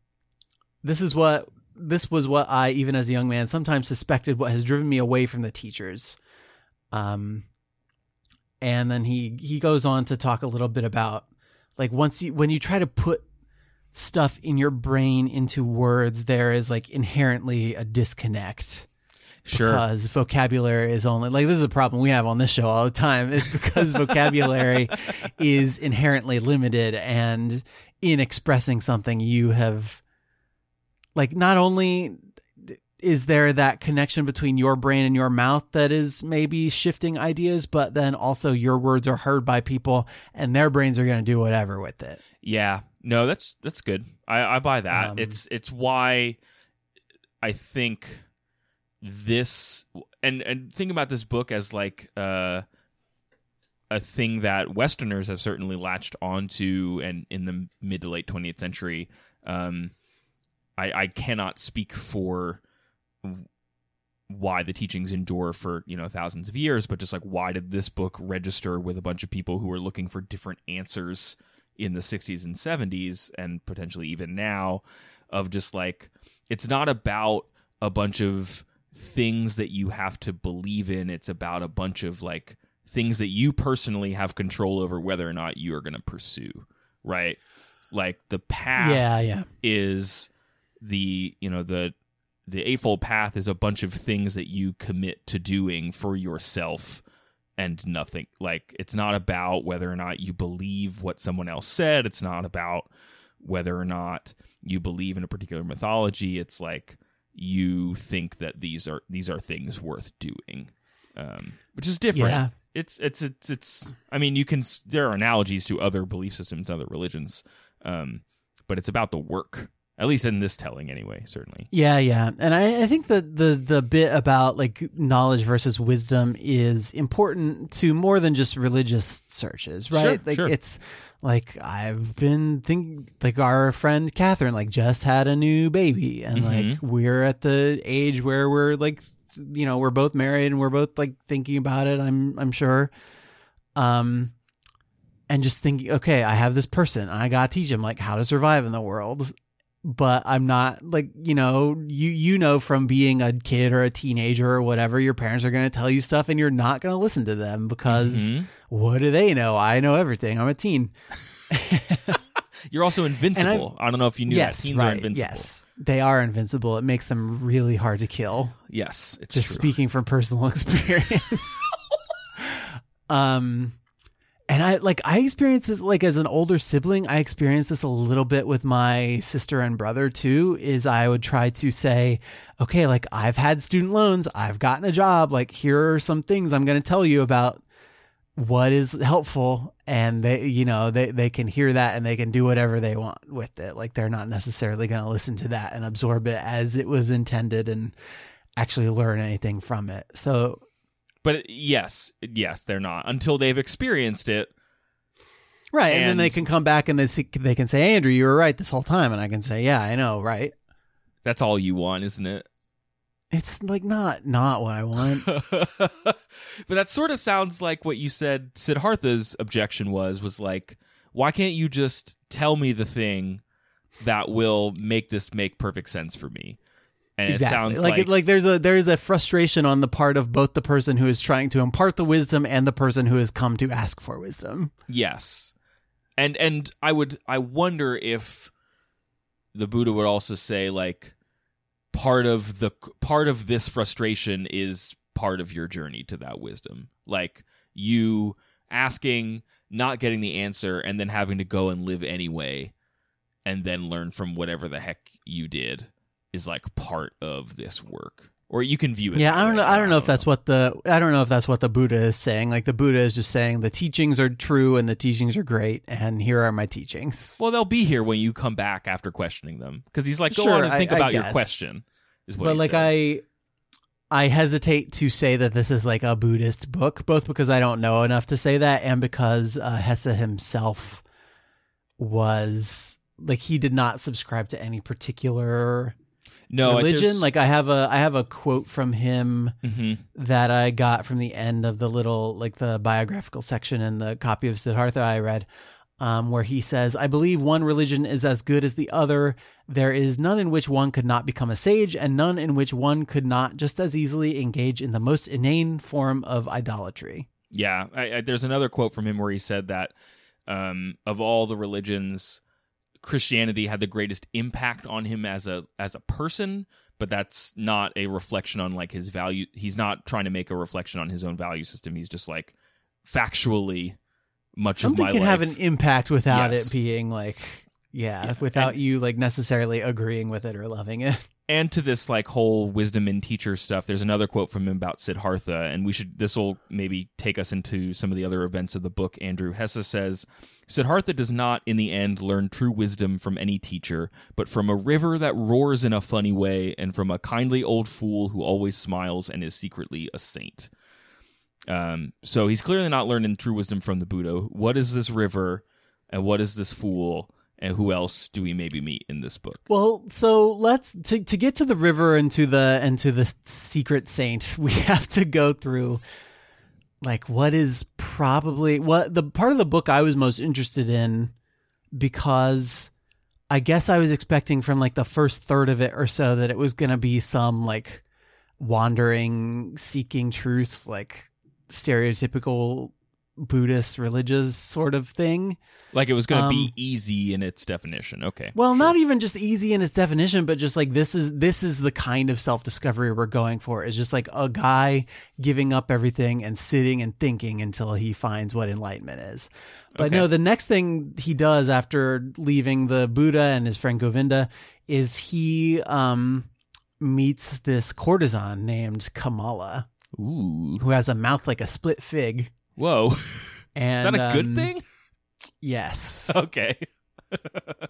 this is what this was what I, even as a young man, sometimes suspected what has driven me away from the teachers. Um, and then he he goes on to talk a little bit about like once you when you try to put stuff in your brain into words, there is like inherently a disconnect. Sure. Because vocabulary is only like this is a problem we have on this show all the time is because vocabulary is inherently limited and in expressing something you have like not only is there that connection between your brain and your mouth that is maybe shifting ideas but then also your words are heard by people and their brains are going to do whatever with it. Yeah, no, that's that's good. I, I buy that. Um, it's it's why I think this and and think about this book as like uh, a thing that Westerners have certainly latched onto, and in the mid to late twentieth century, um, I I cannot speak for why the teachings endure for you know thousands of years but just like why did this book register with a bunch of people who were looking for different answers in the 60s and 70s and potentially even now of just like it's not about a bunch of things that you have to believe in. It's about a bunch of like things that you personally have control over whether or not you are going to pursue right? Like the path yeah yeah. is the you know the the eightfold path is a bunch of things that you commit to doing for yourself and nothing. Like it's not about whether or not you believe what someone else said. It's not about whether or not you believe in a particular mythology. It's like you think that these are these are things worth doing um which is different. Yeah. it's it's it's it's i mean you can there are analogies to other belief systems other religions um but it's about the work at least in this telling anyway certainly Yeah, yeah, and I, I think that the the bit about like knowledge versus wisdom is important to more than just religious searches, right? Sure, like sure. it's like I've been think like our friend Catherine like just had a new baby, and Mhm. like we're at the age where we're like you know we're both married and we're both like thinking about it. I'm I'm sure, um, and just thinking, okay, I have this person, I gotta teach him like how to survive in the world but I'm not like you know you you know from being a kid or a teenager or whatever your parents are going to tell you stuff and you're not going to listen to them because Mhm. what do they know? I know everything. I'm a teen. You're also invincible. I don't know if you knew yes that teens right. are invincible. Yes. They are invincible. It makes them really hard to kill. Yes it's just true. speaking from personal experience. Um and I like I experienced this like as an older sibling, I experienced this a little bit with my sister and brother too. Is I would try to say, okay, like I've had student loans, I've gotten a job, like here are some things I'm going to tell you about what is helpful and they you know they they can hear that and they can do whatever they want with it like they're not necessarily going to listen to that and absorb it as it was intended and actually learn anything from it so But yes, yes, they're not until they've experienced it. right and, then they can come back and they see, they can say andrew you were right this whole time and i can say yeah i know right That's all you want, isn't it? it's like not not what i want but that sort of sounds like what you said Siddhartha's objection was was like why can't you just tell me the thing that will make this make perfect sense for me and it sounds like like, like there's a there's a frustration on the part of both the person who is trying to impart the wisdom and the person who has come to ask for wisdom. Yes. And and i would i wonder if the buddha would also say like part of the part of this frustration is part of your journey to that wisdom. Like you asking not getting the answer and then having to go and live anyway and then learn from whatever the heck you did is like part of this work or you can view it Yeah, I don't know. I don't know if that's what the I don't know if that's what the Buddha is saying. Like the Buddha is just saying the teachings are true and the teachings are great, and here are my teachings. well they'll be here when you come back after questioning them because he's like go Sure, on and I- think I about your question is what but like said. I, I hesitate to say that this is like a Buddhist book, both because I don't know enough to say that, and because uh, Hesse himself was like he did not subscribe to any particular no religion. Like I have a I have a quote from him. hmm that I got from the end of the little like the biographical section in the copy of Siddhartha I read, um, where he says, "I believe one religion is as good as the other. There is none in which one could not become a sage, and none in which one could not just as easily engage in the most inane form of idolatry." Yeah, I, I, there's another quote from him where he said that um, of all the religions, Christianity had the greatest impact on him as a as a person, but that's not a reflection on like his value. He's not trying to make a reflection on his own value system. He's just like factually much Something of my can life. have an impact without Yes. it being like, yeah, Yeah, without and- you like necessarily agreeing with it or loving it. And to this like whole wisdom in teacher stuff there's another quote from him about siddhartha and we should this will maybe take us into some of the other events of the book. Andrew hesse says siddhartha does not in the end learn true wisdom from any teacher but from a river that roars in a funny way and from a kindly old fool who always smiles and is secretly a saint. Um, so he's clearly not learning true wisdom from the buddha. What is this river and what is this fool and who else do we maybe meet in this book? Well, so let's to to get to the river and to the and to the secret saint, we have to go through like what is probably what the part of the book I was most interested in because I guess I was expecting from like the first third of it or so that it was going to be some like wandering seeking truth like stereotypical Buddhist religious sort of thing. Like it was going to Um, be easy in its definition. Okay. Well, Sure. not even just easy in its definition, but just like this is this is the kind of self discovery we're going for. Is just like a guy giving up everything and sitting and thinking until he finds what enlightenment is. But Okay. no, the next thing he does after leaving the Buddha and his friend Govinda is he um meets this courtesan named Kamala Ooh. who has a mouth like a split fig. Whoa. Is that a good um, thing? Yes. Okay. I'll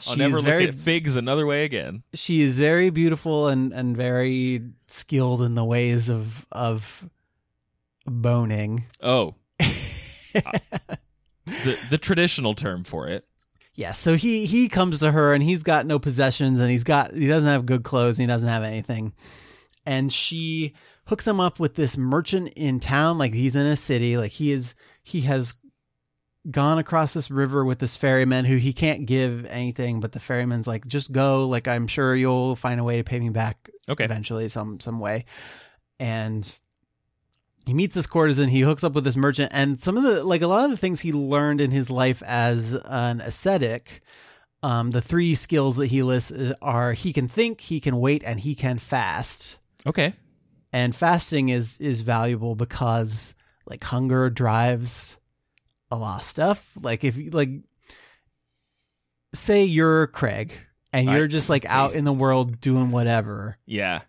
She's never look very at figs another way again. she is very beautiful and and very skilled in the ways of of boning. Oh, the the traditional term for it. yeah, so he he comes to her and he's got no possessions and he's got he doesn't have good clothes and he doesn't have anything. And she hooks him up with this merchant in town like he's in a city like he is he has gone across this river with this ferryman who he can't give anything but the ferryman's like just go like I'm sure you'll find a way to pay me back Okay. eventually some some way and he meets this courtesan he hooks up with this merchant and some of the like a lot of the things he learned in his life as an ascetic um, the three skills that he lists uh, are he can think he can wait and he can fast Okay. And fasting is is valuable because like hunger drives a lot of stuff. Like if you like say you're Craig and you're just like out in the world doing whatever, Yeah.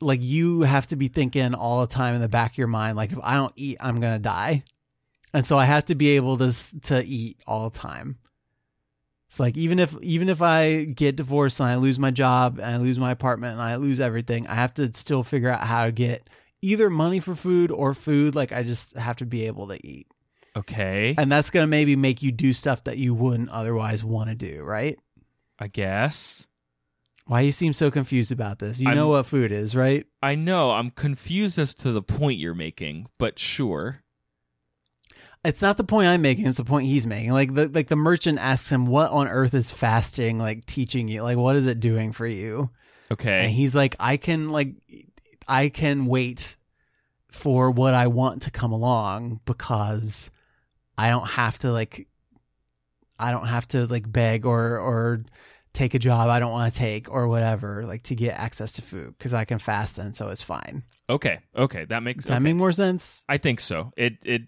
like you have to be thinking all the time in the back of your mind like if I don't eat, I'm going to die. And so I have to be able to to eat all the time. It's like even if even if I get divorced and I lose my job and I lose my apartment and I lose everything, I have to still figure out how to get either money for food or food. Like I just have to be able to eat. Okay. And that's going to maybe make you do stuff that you wouldn't otherwise want to do, right? I guess. Why you seem so confused about this? You I'm- know what food is, right? I know. I'm confused as to the point you're making, but sure. It's not the point I'm making; it's the point he's making. Like the like the merchant asks him, "What on earth is fasting like teaching you? Like what is it doing for you?" Okay, and he's like, "I can like, I can wait for what I want to come along because I don't have to like, I don't have to like beg or or take a job I don't want to take or whatever like to get access to food because I can fast and so it's fine." Okay. Okay. That makes Does that okay. make more sense? I think so. It it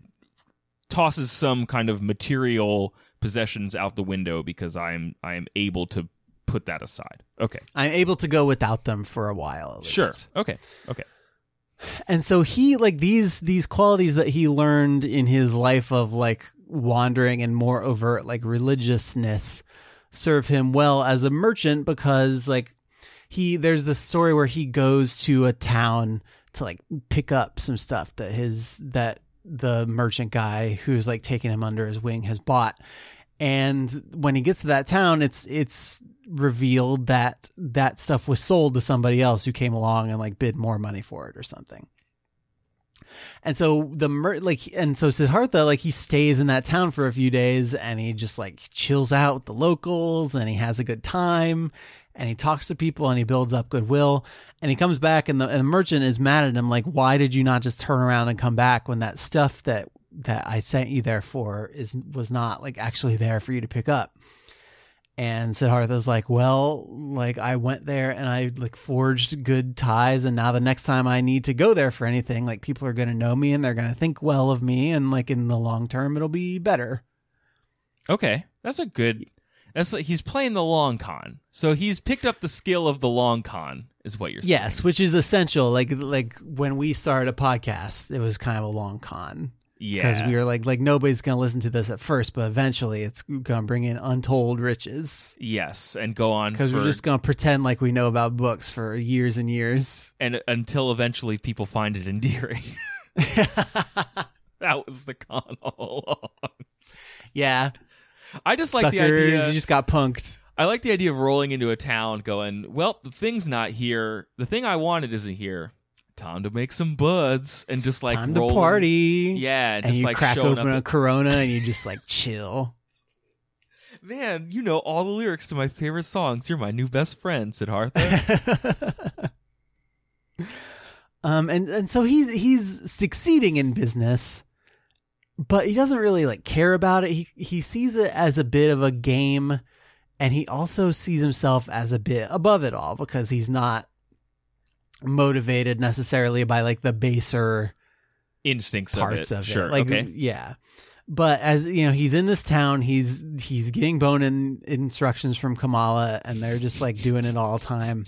tosses some kind of material possessions out the window because I'm I am able to put that aside. Okay. I'm able to go without them for a while. Sure. Okay. Okay. and so he like these these qualities that he learned in his life of like wandering and more overt like religiousness serve him well as a merchant because like he there's this story where he goes to a town to like pick up some stuff that his that the merchant guy who's like taking him under his wing has bought. And when he gets to that town it's it's revealed that that stuff was sold to somebody else who came along and like bid more money for it or something. And so the mer- like and so Siddhartha like he stays in that town for a few days and he just like chills out with the locals and he has a good time and he talks to people and he builds up goodwill and he comes back and the, and the merchant is mad at him like why did you not just turn around and come back when that stuff that that I sent you there for is was not like actually there for you to pick up and Siddhartha's like, well, like I went there and I like forged good ties, and now the next time I need to go there for anything, like people are gonna know me and they're gonna think well of me, and like in the long term, it'll be better. Okay. That's a good that's like he's playing the long con. So he's picked up the skill of the long con is what you're saying. Yes, which is essential. Like like when we started a podcast, it was kind of a long con Yeah. because we were like like nobody's gonna listen to this at first, but eventually it's gonna bring in untold riches Yes, and go on because for we're just gonna pretend like we know about books for years and years. and until eventually people find it endearing. that was the con all along. yeah, I just like suckers, the idea. you just got punked. I like the idea of rolling into a town, going, "Well, the thing's not here. The thing I wanted isn't here. Time to make some buds and just like Time to party. Yeah, and, and just you like crack open a Corona and you just like chill. Man, you know all the lyrics to my favorite songs. You're my new best friend, said Siddhartha. um, and and so he's he's succeeding in business, but he doesn't really like care about it. He he sees it as a bit of a game, and he also sees himself as a bit above it all because he's not motivated necessarily by like the baser Instincts parts of it. of sure. it. Like okay. yeah. But as you know, he's in this town. He's he's getting bone in instructions from Kamala, and they're just like doing it all the time.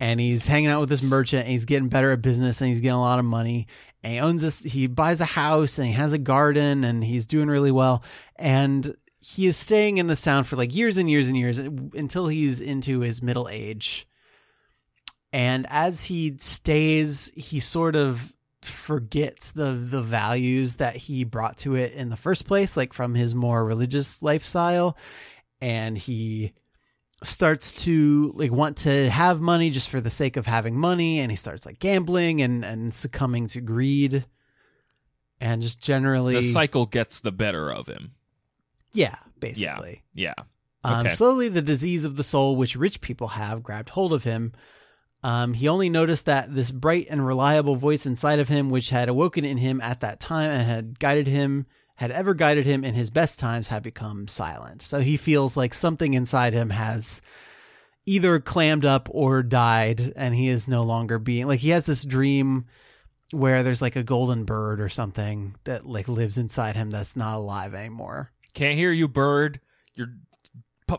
And he's hanging out with this merchant, and he's getting better at business, and he's getting a lot of money. And he owns this. He buys a house, and he has a garden, and he's doing really well. And he is staying in this town for like years and years and years uh, until he's into his middle age. And as he stays, he sort of forgets the the values that he brought to it in the first place like from his more religious lifestyle and he starts to like want to have money just for the sake of having money and he starts like gambling and and succumbing to greed and just generally the cycle gets the better of him. yeah basically Yeah. um, Okay. slowly, the disease of the soul, which rich people have, grabbed hold of him. Um, he only noticed that this bright and reliable voice inside of him, which had awoken in him at that time and had guided him, had ever guided him in his best times, had become silent. So he feels like something inside him has either clammed up or died, and he is no longer being like he has this dream where there's like a golden bird or something that like lives inside him that's not alive anymore. Can't hear you, bird. You're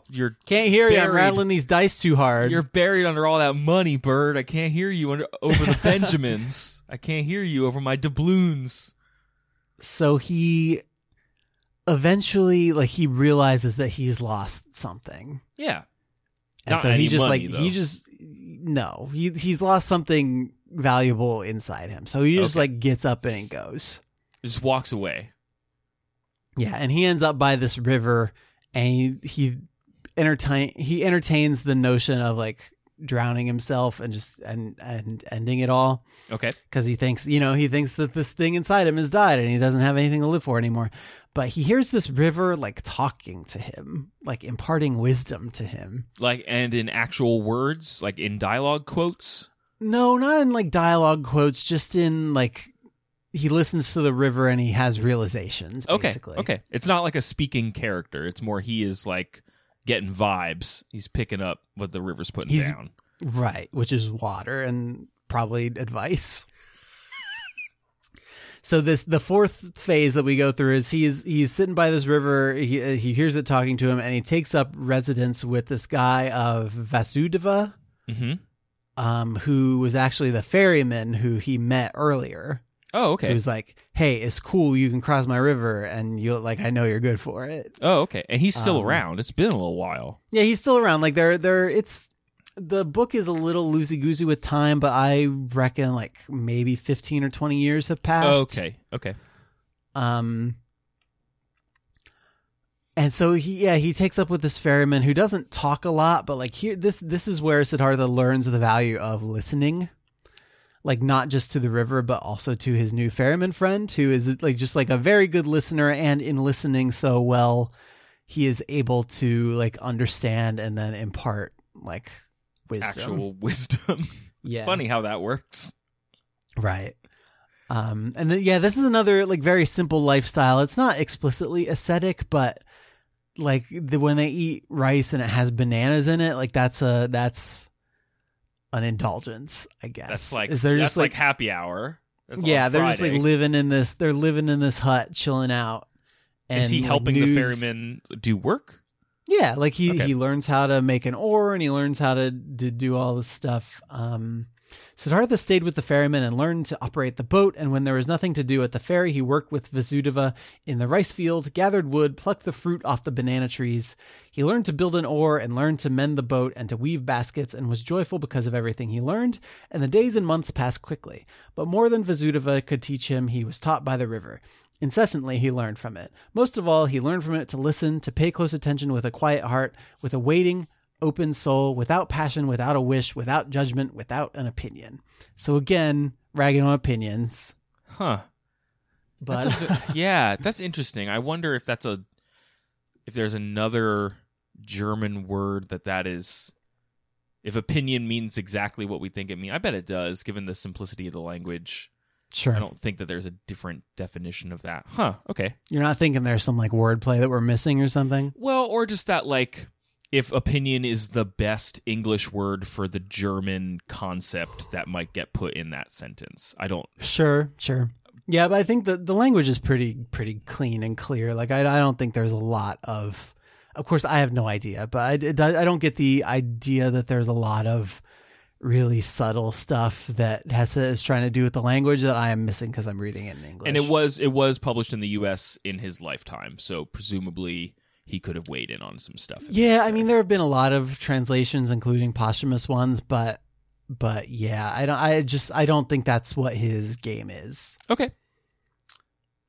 you're Can't hear you. I'm rattling these dice too hard. you're buried under all that money, bird. I can't hear you under, over the Benjamins. I can't hear you over my doubloons. so he eventually like he realizes that he's lost something. Yeah. And Not so he just money, like he just no, he he's lost something valuable inside him. So he just Okay. like gets up and he goes. Just walks away. Yeah, and he ends up by this river and he, he entertain he entertains the notion of like drowning himself and just and and ending it all Okay. because he thinks you know he thinks that this thing inside him has died and he doesn't have anything to live for anymore but he hears this river like talking to him like imparting wisdom to him Like and in actual words, like in dialogue quotes. no not in like dialogue quotes just in like he listens to the river and he has realizations Okay. Okay. It's not like a speaking character. It's more he is like getting vibes. He's picking up what the river's putting He's- down. Right, which is water and probably advice. So this the fourth phase that we go through is he's he's sitting by this river. He uh, he hears it talking to him, and he takes up residence with this guy of Vasudeva, Mm-hmm. um, who was actually the ferryman who he met earlier. Oh, okay. Was like, "Hey, it's cool. You can cross my river, and you like I know you're good for it." oh, okay. And he's still Um, around. It's been a little while. Yeah, he's still around. Like they're they're it's the book is a little loosey goosey with time, but I reckon like maybe fifteen or twenty years have passed. Okay. Okay. Um and so he yeah, he takes up with this ferryman who doesn't talk a lot, but like here this this is where Siddhartha learns the value of listening. Like not just to the river, but also to his new ferryman friend, who is like just like a very good listener, and in listening so well, he is able to like understand and then impart like wisdom. Actual wisdom. yeah, Funny how that works. Right. Um, and then, yeah, this is another like very simple lifestyle. It's not explicitly ascetic, but like the, when they eat rice and it has bananas in it, like that's a that's an indulgence, I guess. That's like is they're just like, like, happy hour. That's yeah, they're just like living in this. They're living in this hut, chilling out. And Is he like, helping the news- ferryman do work? Yeah, like he Okay. he learns how to make an oar and he learns how to, to do all this stuff. Um, Siddhartha stayed with the ferryman and learned to operate the boat. And when there was nothing to do at the ferry, he worked with Vasudeva in the rice field, gathered wood, plucked the fruit off the banana trees. He learned to build an oar and learned to mend the boat and to weave baskets and was joyful because of everything he learned. And the days and months passed quickly. But more than Vasudeva could teach him, he was taught by the river. Incessantly, he learned from it. Most of all, he learned from it to listen, to pay close attention with a quiet heart, with a waiting, open soul, without passion, without a wish, without judgment, without an opinion. So again, ragging on opinions, Huh. but That's good- yeah, that's interesting. I wonder if that's a if there's another German word that that is if opinion means exactly what we think it means. I bet it does given the simplicity of the language. Sure. I don't think that there's a different definition of that. Huh, okay. You're not thinking there's some like wordplay that we're missing or something? Well, or just that like if opinion is the best English word for the German concept that might get put in that sentence. I don't Sure, sure. Yeah, but I think the the language is pretty pretty clean and clear. Like I I don't think there's a lot of of course I have no idea, but I I don't get the idea that there's a lot of really subtle stuff that Hesse is trying to do with the language that I am missing because I'm reading it in English. And it was it was published in the U.S. in his lifetime, so presumably he could have weighed in on some stuff. Yeah, I mean there have been a lot of translations, including posthumous ones, but but yeah, I don't. I just I don't think that's what his game is. okay.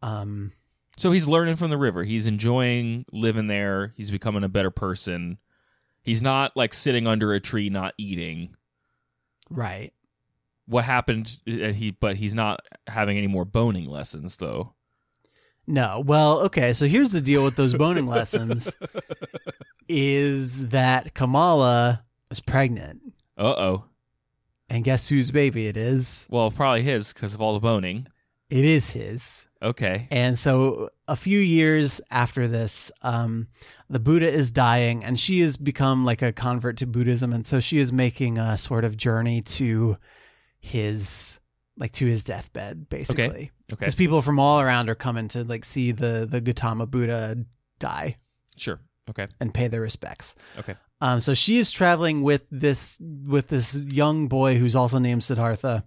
Um, So he's learning from the river. He's enjoying living there. He's becoming a better person. He's not like sitting under a tree not eating. Right. What happened? uh, He but he's not having any more boning lessons though. No. Well, okay. So here's the deal with those boning lessons: is that Kamala is pregnant, Uh oh. and guess whose baby it is? Well, probably his because of all the boning. It is his. Okay. And so a few years after this, um, the Buddha is dying and she has become like a convert to Buddhism. And so she is making a sort of journey to his like to his deathbed, basically. Okay. Because people from all around are coming to like see the the Gautama Buddha die Sure. Okay. and pay their respects. Okay. Um, so she is traveling with this with this young boy who's also named Siddhartha.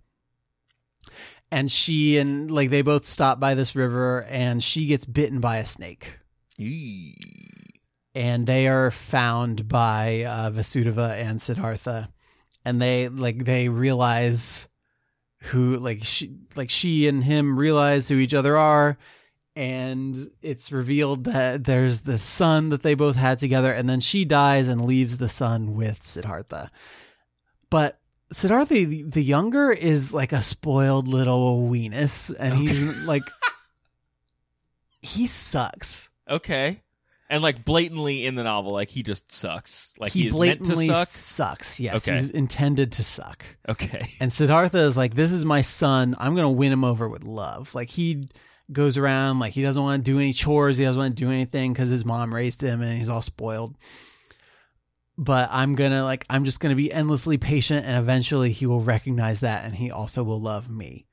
And she and like they both stop by this river and she gets bitten by a snake. And they are found by uh, Vasudeva and Siddhartha. And they like they realize who like she like she and him realize who each other are and it's revealed that there's the son that they both had together, and then she dies and leaves the son with Siddhartha. But Siddhartha, the- the younger, is like a spoiled little weenus, and he's like, he sucks. Okay. And like blatantly in the novel, like he just sucks. Like he to blatantly suck. sucks. Yes, Okay. he's intended to suck. Okay. And Siddhartha is like, this is my son. I'm going to win him over with love. Like he goes around, like he doesn't want to do any chores. He doesn't want to do anything because his mom raised him and he's all spoiled. But I'm to like, I'm just going to be endlessly patient and eventually he will recognize that and he also will love me.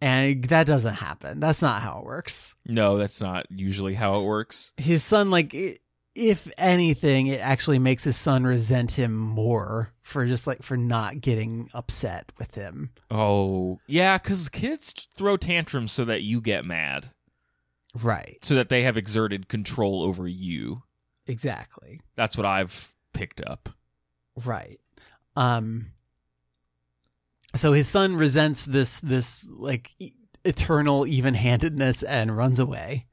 And that doesn't happen. That's not how it works. No, that's not usually how it works. His son, like, if anything, it actually makes his son resent him more for just like for not getting upset with him. Oh, yeah, because kids throw tantrums so that you get mad, Right. so that they have exerted control over you. Exactly. That's what I've picked up. Right. Um so his son resents this this like e- eternal even-handedness and runs away.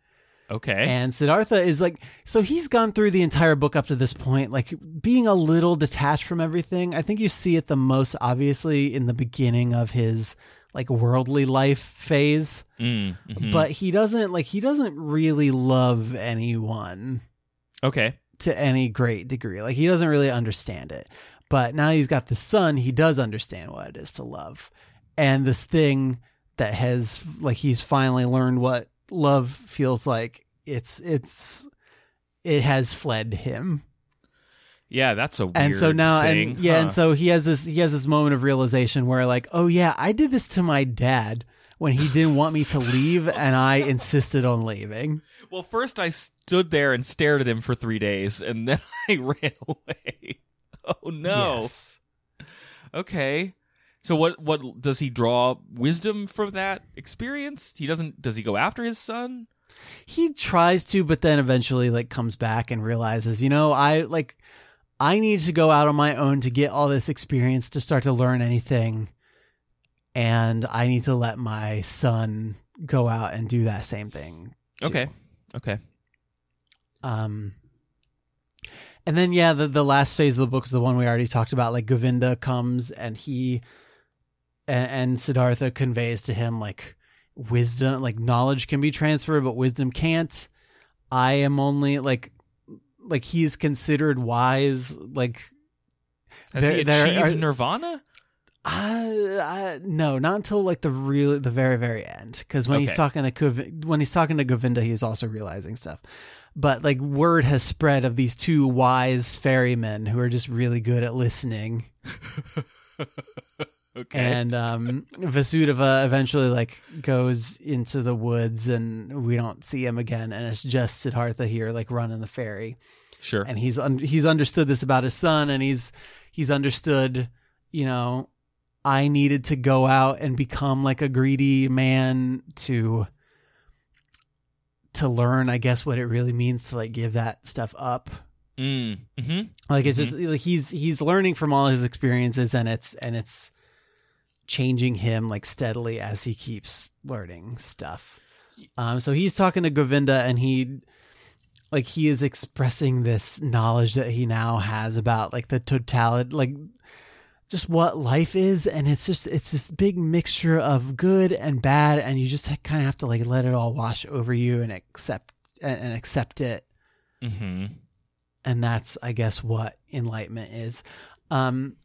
Okay. And Siddhartha is like so he's gone through the entire book up to this point like being a little detached from everything. I think you see it the most obviously in the beginning of his like worldly life phase, Mm, mhm. but he doesn't like he doesn't really love anyone. okay. To any great degree. Like he doesn't really understand it. But now he's got the son, he does understand what it is to love. And this thing that has like he's finally learned what love feels like. It's it's it has fled him. Yeah, that's a weird and so now thing, and yeah, huh? and so he has this he has this moment of realization where like, "Oh yeah, I did this to my dad when he didn't want me to leave and I insisted on leaving." Well, first I stood there and stared at him for three days, and then I ran away. Oh no. Yes. Okay. So what? What does he draw wisdom from that experience? He doesn't. Does he go after his son? he tries to but then eventually like comes back and realizes you know i like i need to go out on my own to get all this experience to start to learn anything and i need to let my son go out and do that same thing too. Okay. Okay. um and then yeah the, the last phase of the book is the one we already talked about like govinda comes and he and, and siddhartha conveys to him like wisdom like knowledge can be transferred but wisdom can't i am only like like he's considered wise like Has There- he achieved are- nirvana? Uh, uh, no, not until like the real the very very end. Because when he's talking to Govi- when he's talking to Govinda, he's also realizing stuff. But like word has spread of these two wise ferrymen who are just really good at listening. Okay. And um, Vasudeva eventually like goes into the woods, and we don't see him again. And it's just Siddhartha here, like running the ferry sure. and he's un- he's understood this about his son and he's he's understood you know i needed to go out and become like a greedy man to to learn i guess what it really means to like give that stuff up. Mm. hmm like it's just like he's he's learning from all his experiences and it's and it's changing him like steadily as he keeps learning stuff. Um so he's talking to govinda and he like he is expressing this knowledge that he now has about like the totality like just what life is and it's just it's this big mixture of good and bad and you just kind of have to like let it all wash over you and accept and, accept it. Hmm and that's i guess what enlightenment is. Um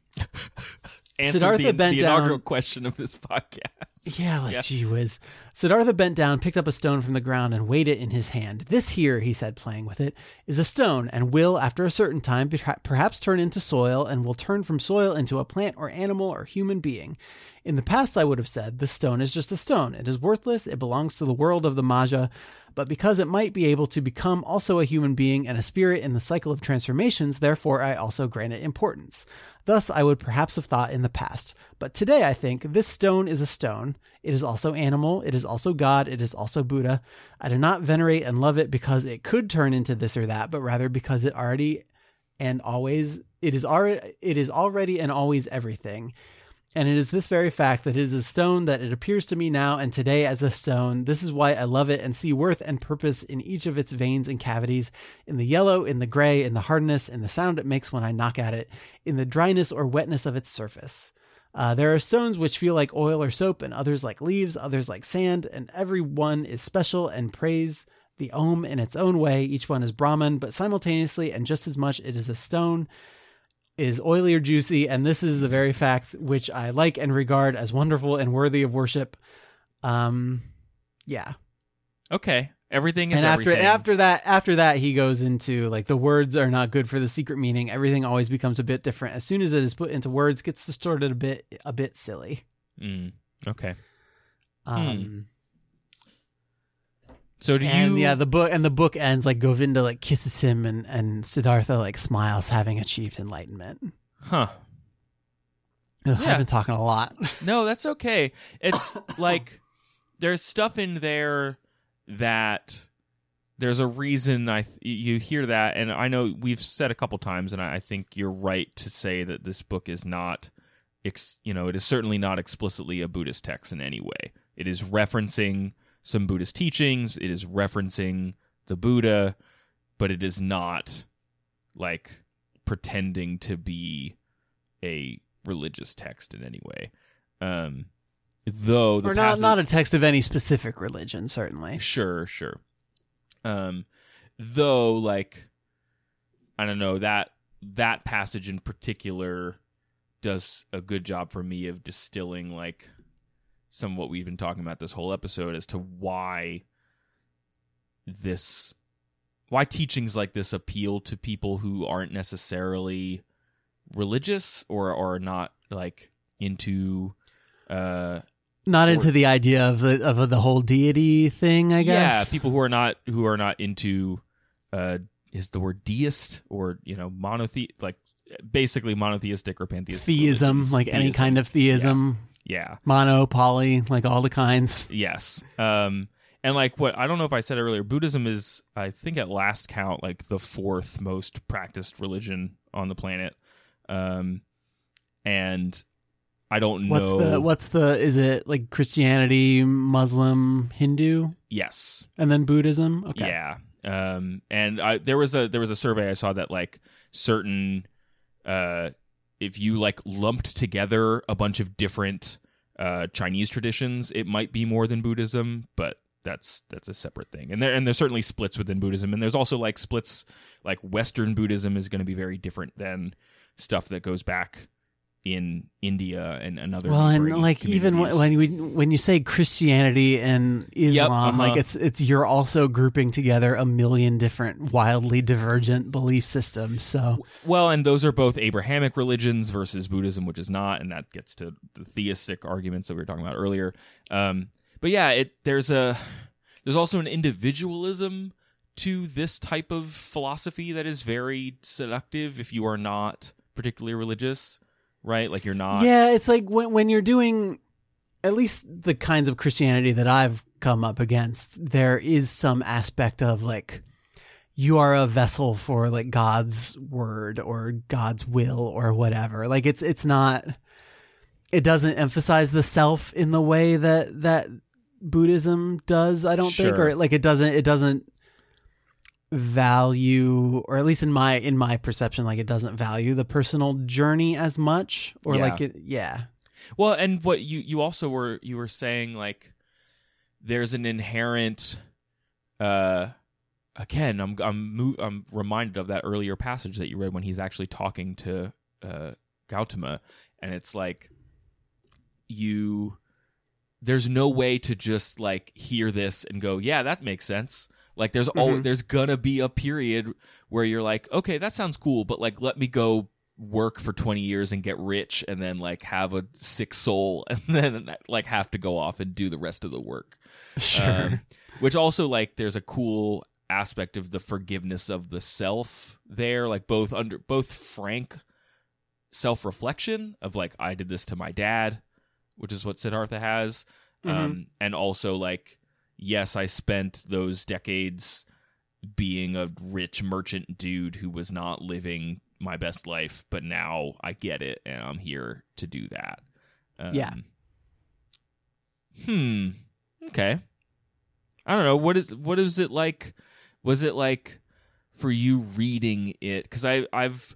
answered Siddhartha the, bent the down- inaugural question of this podcast. Yeah, like Yeah. gee whiz. Siddhartha bent down, picked up a stone from the ground, and weighed it in his hand. This here, he said, playing with it, is a stone, and will, after a certain time, perhaps turn into soil, and will turn from soil into a plant or animal or human being. In the past, I would have said, this stone is just a stone. It is worthless. It belongs to the world of the Maja. But because it might be able to become also a human being and a spirit in the cycle of transformations, therefore I also grant it importance. Thus, I would perhaps have thought in the past. But today, I think this stone is a stone. It is also animal. It is also God. It is also Buddha. I do not venerate and love it because it could turn into this or that, but rather because it already and always it is already it is already and always everything. And it is this very fact that it is a stone that it appears to me now and today as a stone. This is why I love it and see worth and purpose in each of its veins and cavities, in the yellow, in the gray, in the hardness, in the sound it makes when I knock at it, in the dryness or wetness of its surface. Uh, there are stones which feel like oil or soap, and others like leaves, others like sand, and every one is special and praise the Om in its own way. Each one is Brahman, but simultaneously and just as much it is a stone is oily or juicy, and this is the very fact which I like and regard as wonderful and worthy of worship. Um, yeah. Okay, everything is and after everything. after that, after that, he goes into like the words are not good for the secret meaning. Everything always becomes a bit different as soon as it is put into words. Gets distorted a bit, a bit silly. Mm, okay. Um, So do and you? yeah, the book and the book ends like Govinda like kisses him and and Siddhartha like smiles, having achieved enlightenment. huh? Ugh, Yeah. I've been talking a lot. No, that's okay. It's like there's stuff in there that there's a reason I th- you hear that, and I know we've said a couple times, and I I think you're right to say that this book is not, ex- you know, it is certainly not explicitly a Buddhist text in any way. It is referencing some Buddhist teachings. It is referencing the Buddha, but it is not like pretending to be a religious text in any way. Um, though the or not passage- not a text of any specific religion, certainly. Sure, sure. Um, though, like, I don't know that that passage in particular does a good job for me of distilling like some of what we've been talking about this whole episode as to why this why teachings like this appeal to people who aren't necessarily religious or are not like into uh Not Or- into the idea of the of the whole deity thing, I guess. Yeah, people who are not who are not into uh is the word deist or you know monothe like basically monotheistic or pantheistic theism, religions. like any kind of theism, yeah mono, poly, like all the kinds. yes um and like what I don't know if I said earlier Buddhism is I think at last count like the fourth most practiced religion on the planet um and I don't know What's the what's the is it like Christianity, Muslim, Hindu, yes and then Buddhism? Okay. Yeah. Um and I there was a there was a survey I saw that like certain uh if you like lumped together a bunch of different uh Chinese traditions, it might be more than Buddhism, but that's that's a separate thing. And there and there's certainly splits within Buddhism and there's also like splits like western Buddhism is going to be very different than stuff that goes back in India and another Well, and like even when we when you say Christianity and Islam, uh-huh. like it's it's you're also grouping together a million different wildly divergent belief systems. So Well, and those are both Abrahamic religions versus Buddhism, which is not, and that gets to the theistic arguments that we were talking about earlier. Um, but yeah, it there's a there's also an individualism to this type of philosophy that is very seductive if you are not particularly religious, right? Like you're not. yeah, it's like when when you're doing at least the kinds of Christianity that I've come up against, there is some aspect of like you are a vessel for like God's word or God's will or whatever. Like it's it's not it doesn't emphasize the self in the way that that Buddhism does, I don't think or like it doesn't it doesn't value or at least in my in my perception like it doesn't value the personal journey as much or Yeah. like it yeah. Well, and what you you also were you were saying like there's an inherent uh again I'm I'm mo- I'm reminded of that earlier passage that you read when he's actually talking to uh Gautama, and it's like you there's no way to just like hear this and go, yeah, that makes sense. Like there's al- Mhm. there's gonna be a period where you're like, okay, that sounds cool, but like let me go work for 20 years and get rich and then like have a sick soul and then like have to go off and do the rest of the work. Sure. Um, which also like there's a cool aspect of the forgiveness of the self there, like both under both frank self reflection of like I did this to my dad, which is what Siddhartha has, um, and also like yes, I spent those decades being a rich merchant dude who was not living my best life, but now I get it and I'm here to do that. Um, Yeah. Hmm. Okay. I don't know what is what is it like was it like for you reading it cuz I I've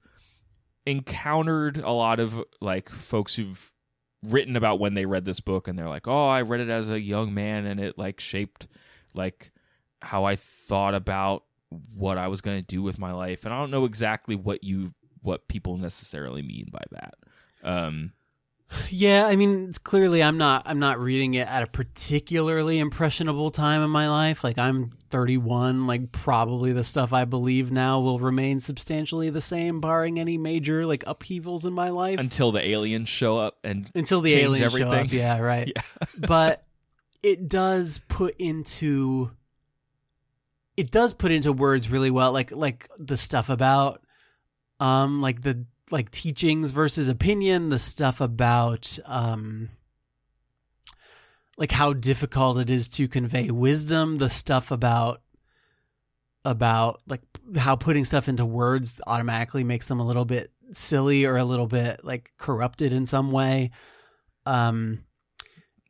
encountered a lot of like folks who've written about when they read this book and they're like, "Oh, I read it as a young man and it like shaped like how I thought about what I was going to do with my life." And I don't know exactly what you what people necessarily mean by that. Um Yeah, I mean, it's clearly I'm not I'm not reading it at a particularly impressionable time in my life. Like I'm 31, like probably the stuff I believe now will remain substantially the same barring any major like upheavals in my life until the aliens show up and until the aliens show up. Yeah, right. Yeah. but it does put into it does put into words really well like like the stuff about um like the like teachings versus opinion the stuff about um like how difficult it is to convey wisdom the stuff about about like how putting stuff into words automatically makes them a little bit silly or a little bit like corrupted in some way. Um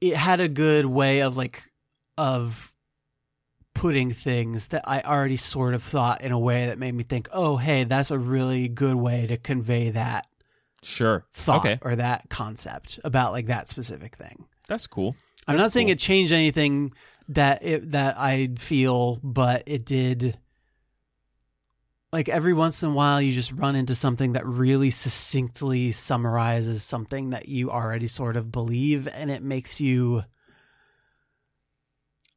it had a good way of like of putting things that I already sort of thought in a way that made me think, "Oh, hey, that's a really good way to convey that sure. thought Okay. or that concept about like that specific thing." That's cool. I'm not saying cool. it changed anything that it that I feel, but it did. Like every once in a while, you just run into something that really succinctly summarizes something that you already sort of believe, and it makes you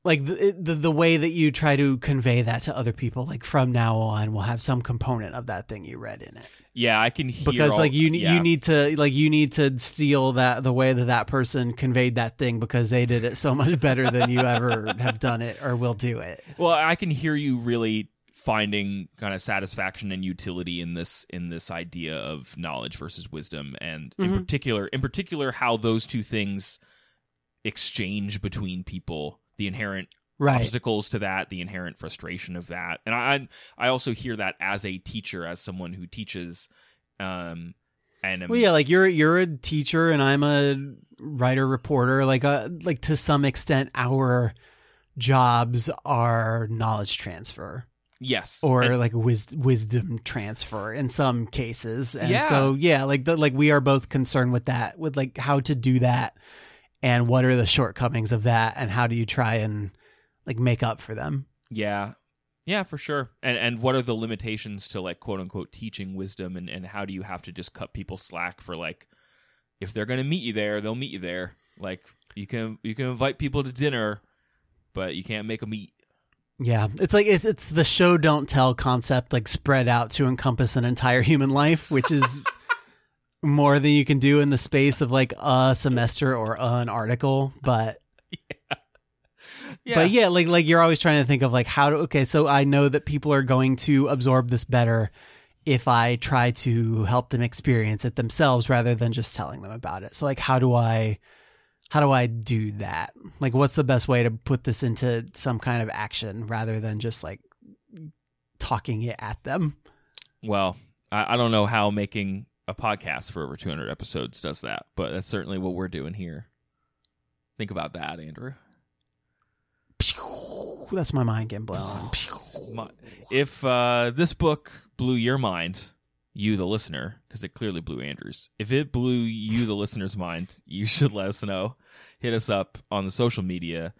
like the, the the way that you try to convey that to other people. Like from now on, will have some component of that thing you read in it Yeah, I can hear because all- like you yeah. you need to like you need to steal that the way that that person conveyed that thing because they did it so much better than you ever have done it or will do it. Well, I can hear you really finding kind of satisfaction and utility in this in this idea of knowledge versus wisdom and in Mhm. particular in particular how those two things exchange between people, the inherent Right. obstacles to that, the inherent frustration of that. And I I also hear that as a teacher, as someone who teaches um and am- Well, yeah, like you're you're a teacher and I'm a writer reporter. Like uh, like to some extent, our jobs are knowledge transfer yes. or And- like wis- wisdom transfer in some cases. And Yeah. so yeah, like the, like we are both concerned with that, with like how to do that and what are the shortcomings of that and how do you try and like make up for them. Yeah. Yeah, for sure. And and what are the limitations to like quote unquote teaching wisdom and, and how do you have to just cut people slack for like if they're gonna meet you there, they'll meet you there. Like you can you can invite people to dinner, but you can't make them eat. Yeah, it's like it's it's the show don't tell concept like spread out to encompass an entire human life, which is more than you can do in the space of like a semester or an article, but Yeah. But yeah, like like you're always trying to think of like how to okay, so I know that people are going to absorb this better if I try to help them experience it themselves rather than just telling them about it. So like how do I how do I do that? Like what's the best way to put this into some kind of action rather than just like talking it at them? Well, I, I don't know how making a podcast for over 200 episodes does that, but that's certainly what we're doing here. Think about that, Andrew. That's my mind getting blown. If uh, this book blew your mind, you the listener, because it clearly blew Andrew's. If it blew you the listener's mind, you should let us know. Hit us up on the social media.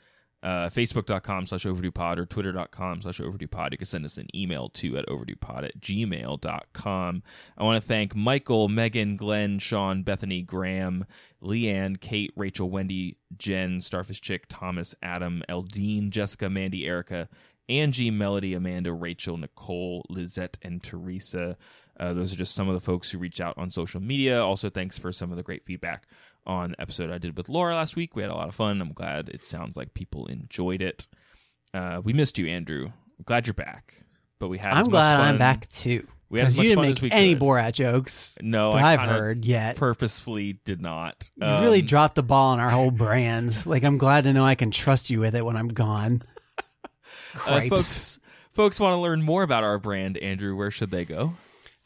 Uh, facebook.com slash overduepod or twitter.com slash overduepod. You can send us an email too at overduepod at gmail.com. I want to thank Michael, Megan, Glenn, Sean, Bethany, Graham, Leanne, Kate, Rachel, Wendy, Jen, Starfish Chick, Thomas, Adam, Eldine, Jessica, Mandy, Erica, Angie, Melody, Amanda, Rachel, Nicole, Lizette, and Teresa. Uh, those are just some of the folks who reached out on social media. Also, thanks for some of the great feedback on the episode I did with Laura last week. We had a lot of fun. I'm glad it sounds like people enjoyed it. Uh, we missed you, Andrew. I'm glad you're back. But we had. I'm glad I'm back too. We had as Because you didn't make any could. Borat jokes. No, I I've heard yet. Purposefully did not. You really Um, dropped the ball on our whole brand. like I'm glad to know I can trust you with it when I'm gone. uh, folks, folks want to learn more about our brand, Andrew. Where should they go?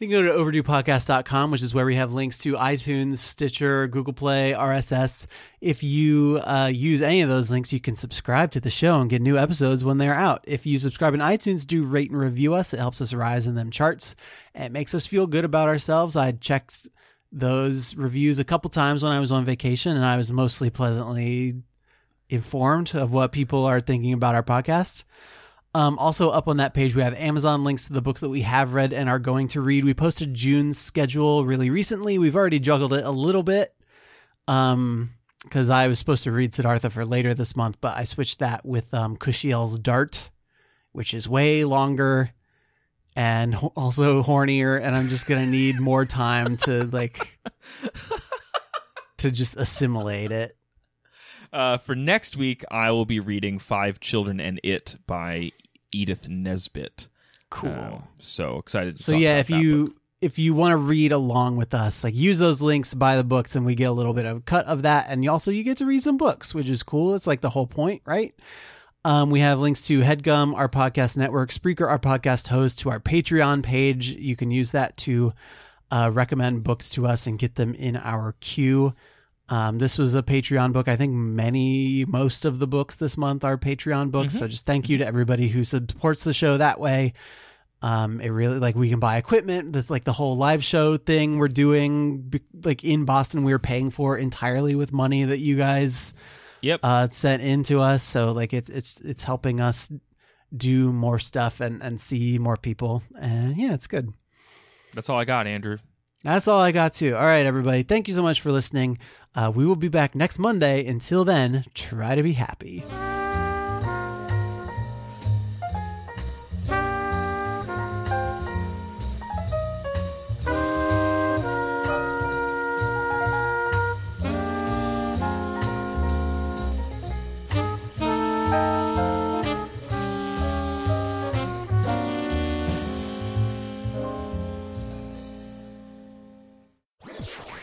You can go to overduepodcast.com, which is where we have links to iTunes, Stitcher, Google Play, RSS. If you uh, use any of those links, you can subscribe to the show and get new episodes when they're out. If you subscribe in iTunes, do rate and review us. It helps us rise in them charts. It makes us feel good about ourselves. I checked those reviews a couple times when I was on vacation, and I was mostly pleasantly informed of what people are thinking about our podcast. Um, also, up on that page, we have Amazon links to the books that we have read and are going to read. We posted June's schedule really recently. We've already juggled it a little bit um, because I was supposed to read Siddhartha for later this month, but I switched that with um, Kushiel's Dart, which is way longer and ho- also hornier. And I'm just gonna need more time to like to just assimilate it. Uh, for next week, I will be reading Five Children and It by Edith Nesbit. Cool. Um, so excited. To so talk yeah about if that you book. if you want to read along with us like use those links buy the books and we get a little bit of cut of that and you also you get to read some books which is cool it's like the whole point right um, we have links to headgum our podcast network spreaker our podcast host to our patreon page you can use that to uh, recommend books to us and get them in our queue um, this was a patreon book i think many most of the books this month are patreon books so just thank you to everybody who supports the show that way um, it really like we can buy equipment. That's like the whole live show thing we're doing, like in Boston, we were paying for entirely with money that you guys Yep. uh, sent in to us. So like it's it's it's helping us do more stuff and and see more people. And yeah, it's good. That's all I got, Andrew. That's all I got too. All right, everybody. Thank you so much for listening. Uh, we will be back next Monday. Until then, try to be happy.